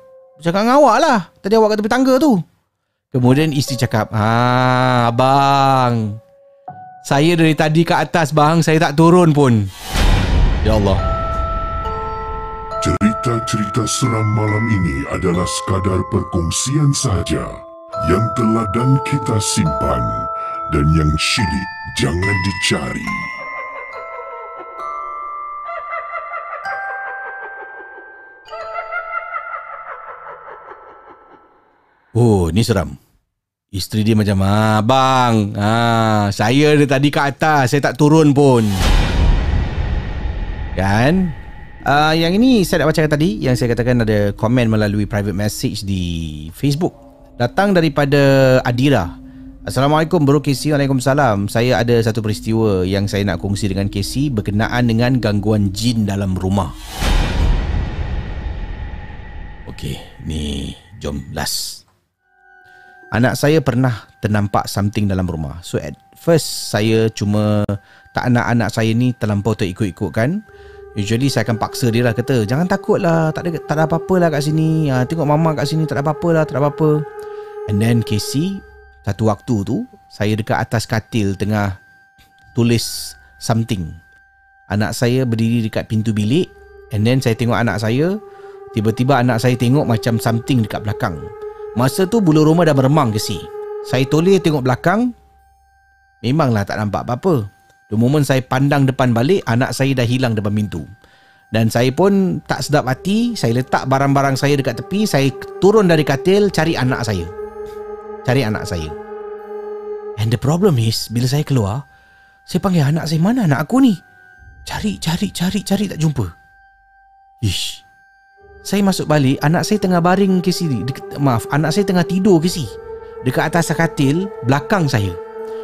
Bercakap dengan awak lah. Tadi awak kat tepi tangga tu. Kemudian isteri cakap Haa abang. Saya dari tadi ke atas bang. Saya tak turun pun. Ya Allah. Cerita-cerita seram malam ini adalah sekadar perkongsian saja yang telah dan kita simpan dan yang syilid jangan dicari. Oh, ni seram. Isteri dia macam, ah, bang, ah, saya dia tadi ke atas, saya tak turun pun. Kan? Uh, yang ini saya nak bacakan tadi Yang saya katakan ada komen melalui private message di Facebook Datang daripada Adira Assalamualaikum Bro Casey Waalaikumsalam. Saya ada satu peristiwa yang saya nak kongsi dengan Casey Berkenaan dengan gangguan jin dalam rumah. Okey, ni jom last. Anak saya pernah ternampak something dalam rumah. So at first saya cuma tak nak anak saya ni terlampau terikut-ikutkan. Usually saya akan paksa dia lah kata Jangan takut lah Tak ada, tak ada apa-apa lah kat sini. Ha, Tengok mama kat sini Tak ada apa-apa lah Tak ada apa-apa. And then Casey Satu waktu tu Saya dekat atas katil Tengah Tulis Something. Anak saya berdiri dekat pintu bilik And then saya tengok anak saya. Tiba-tiba anak saya tengok Macam something dekat belakang. Masa tu bulu rumah dah meremang Casey Saya toleh tengok belakang. Memanglah tak nampak apa-apa. The moment saya pandang depan balik Anak saya dah hilang depan pintu. Dan saya pun tak sedap hati Saya letak barang-barang saya dekat tepi Saya turun dari katil Cari anak saya Cari anak saya. And the problem is Bila saya keluar Saya panggil anak saya Mana anak aku ni? Cari, cari, cari, cari tak jumpa. Ish. Saya masuk balik Anak saya tengah baring ke sini Maaf Anak saya tengah tidur ke sini Dekat atas katil Belakang saya.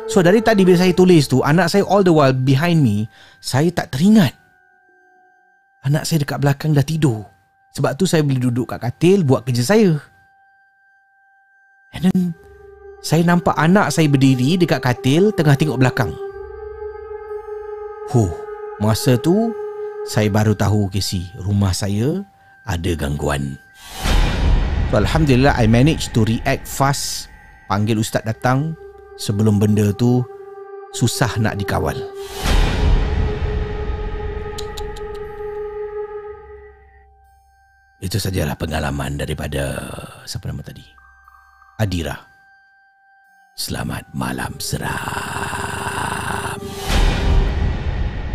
So dari tadi bila saya tulis tu Anak saya all the while behind me Saya tak teringat. Anak saya dekat belakang dah tidur. Sebab tu saya boleh duduk kat katil Buat kerja saya. And then Saya nampak anak saya berdiri Dekat katil Tengah tengok belakang Huh Masa tu Saya baru tahu Casey Rumah saya Ada gangguan So Alhamdulillah I managed to react fast Panggil ustaz datang sebelum benda tu susah nak dikawal. Itu sajalah pengalaman daripada siapa nama tadi? Adira. Selamat malam seram.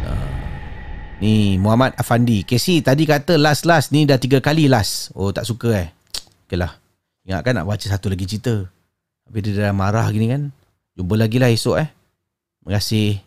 Uh, ni Muhammad Afandi. Casey tadi kata last-last ni dah tiga kali last. Oh tak suka eh. Okay lah. Ingatkan nak baca satu lagi cerita. Tapi dia dah marah gini kan. Jumpa lagi lah esok eh. Terima kasih.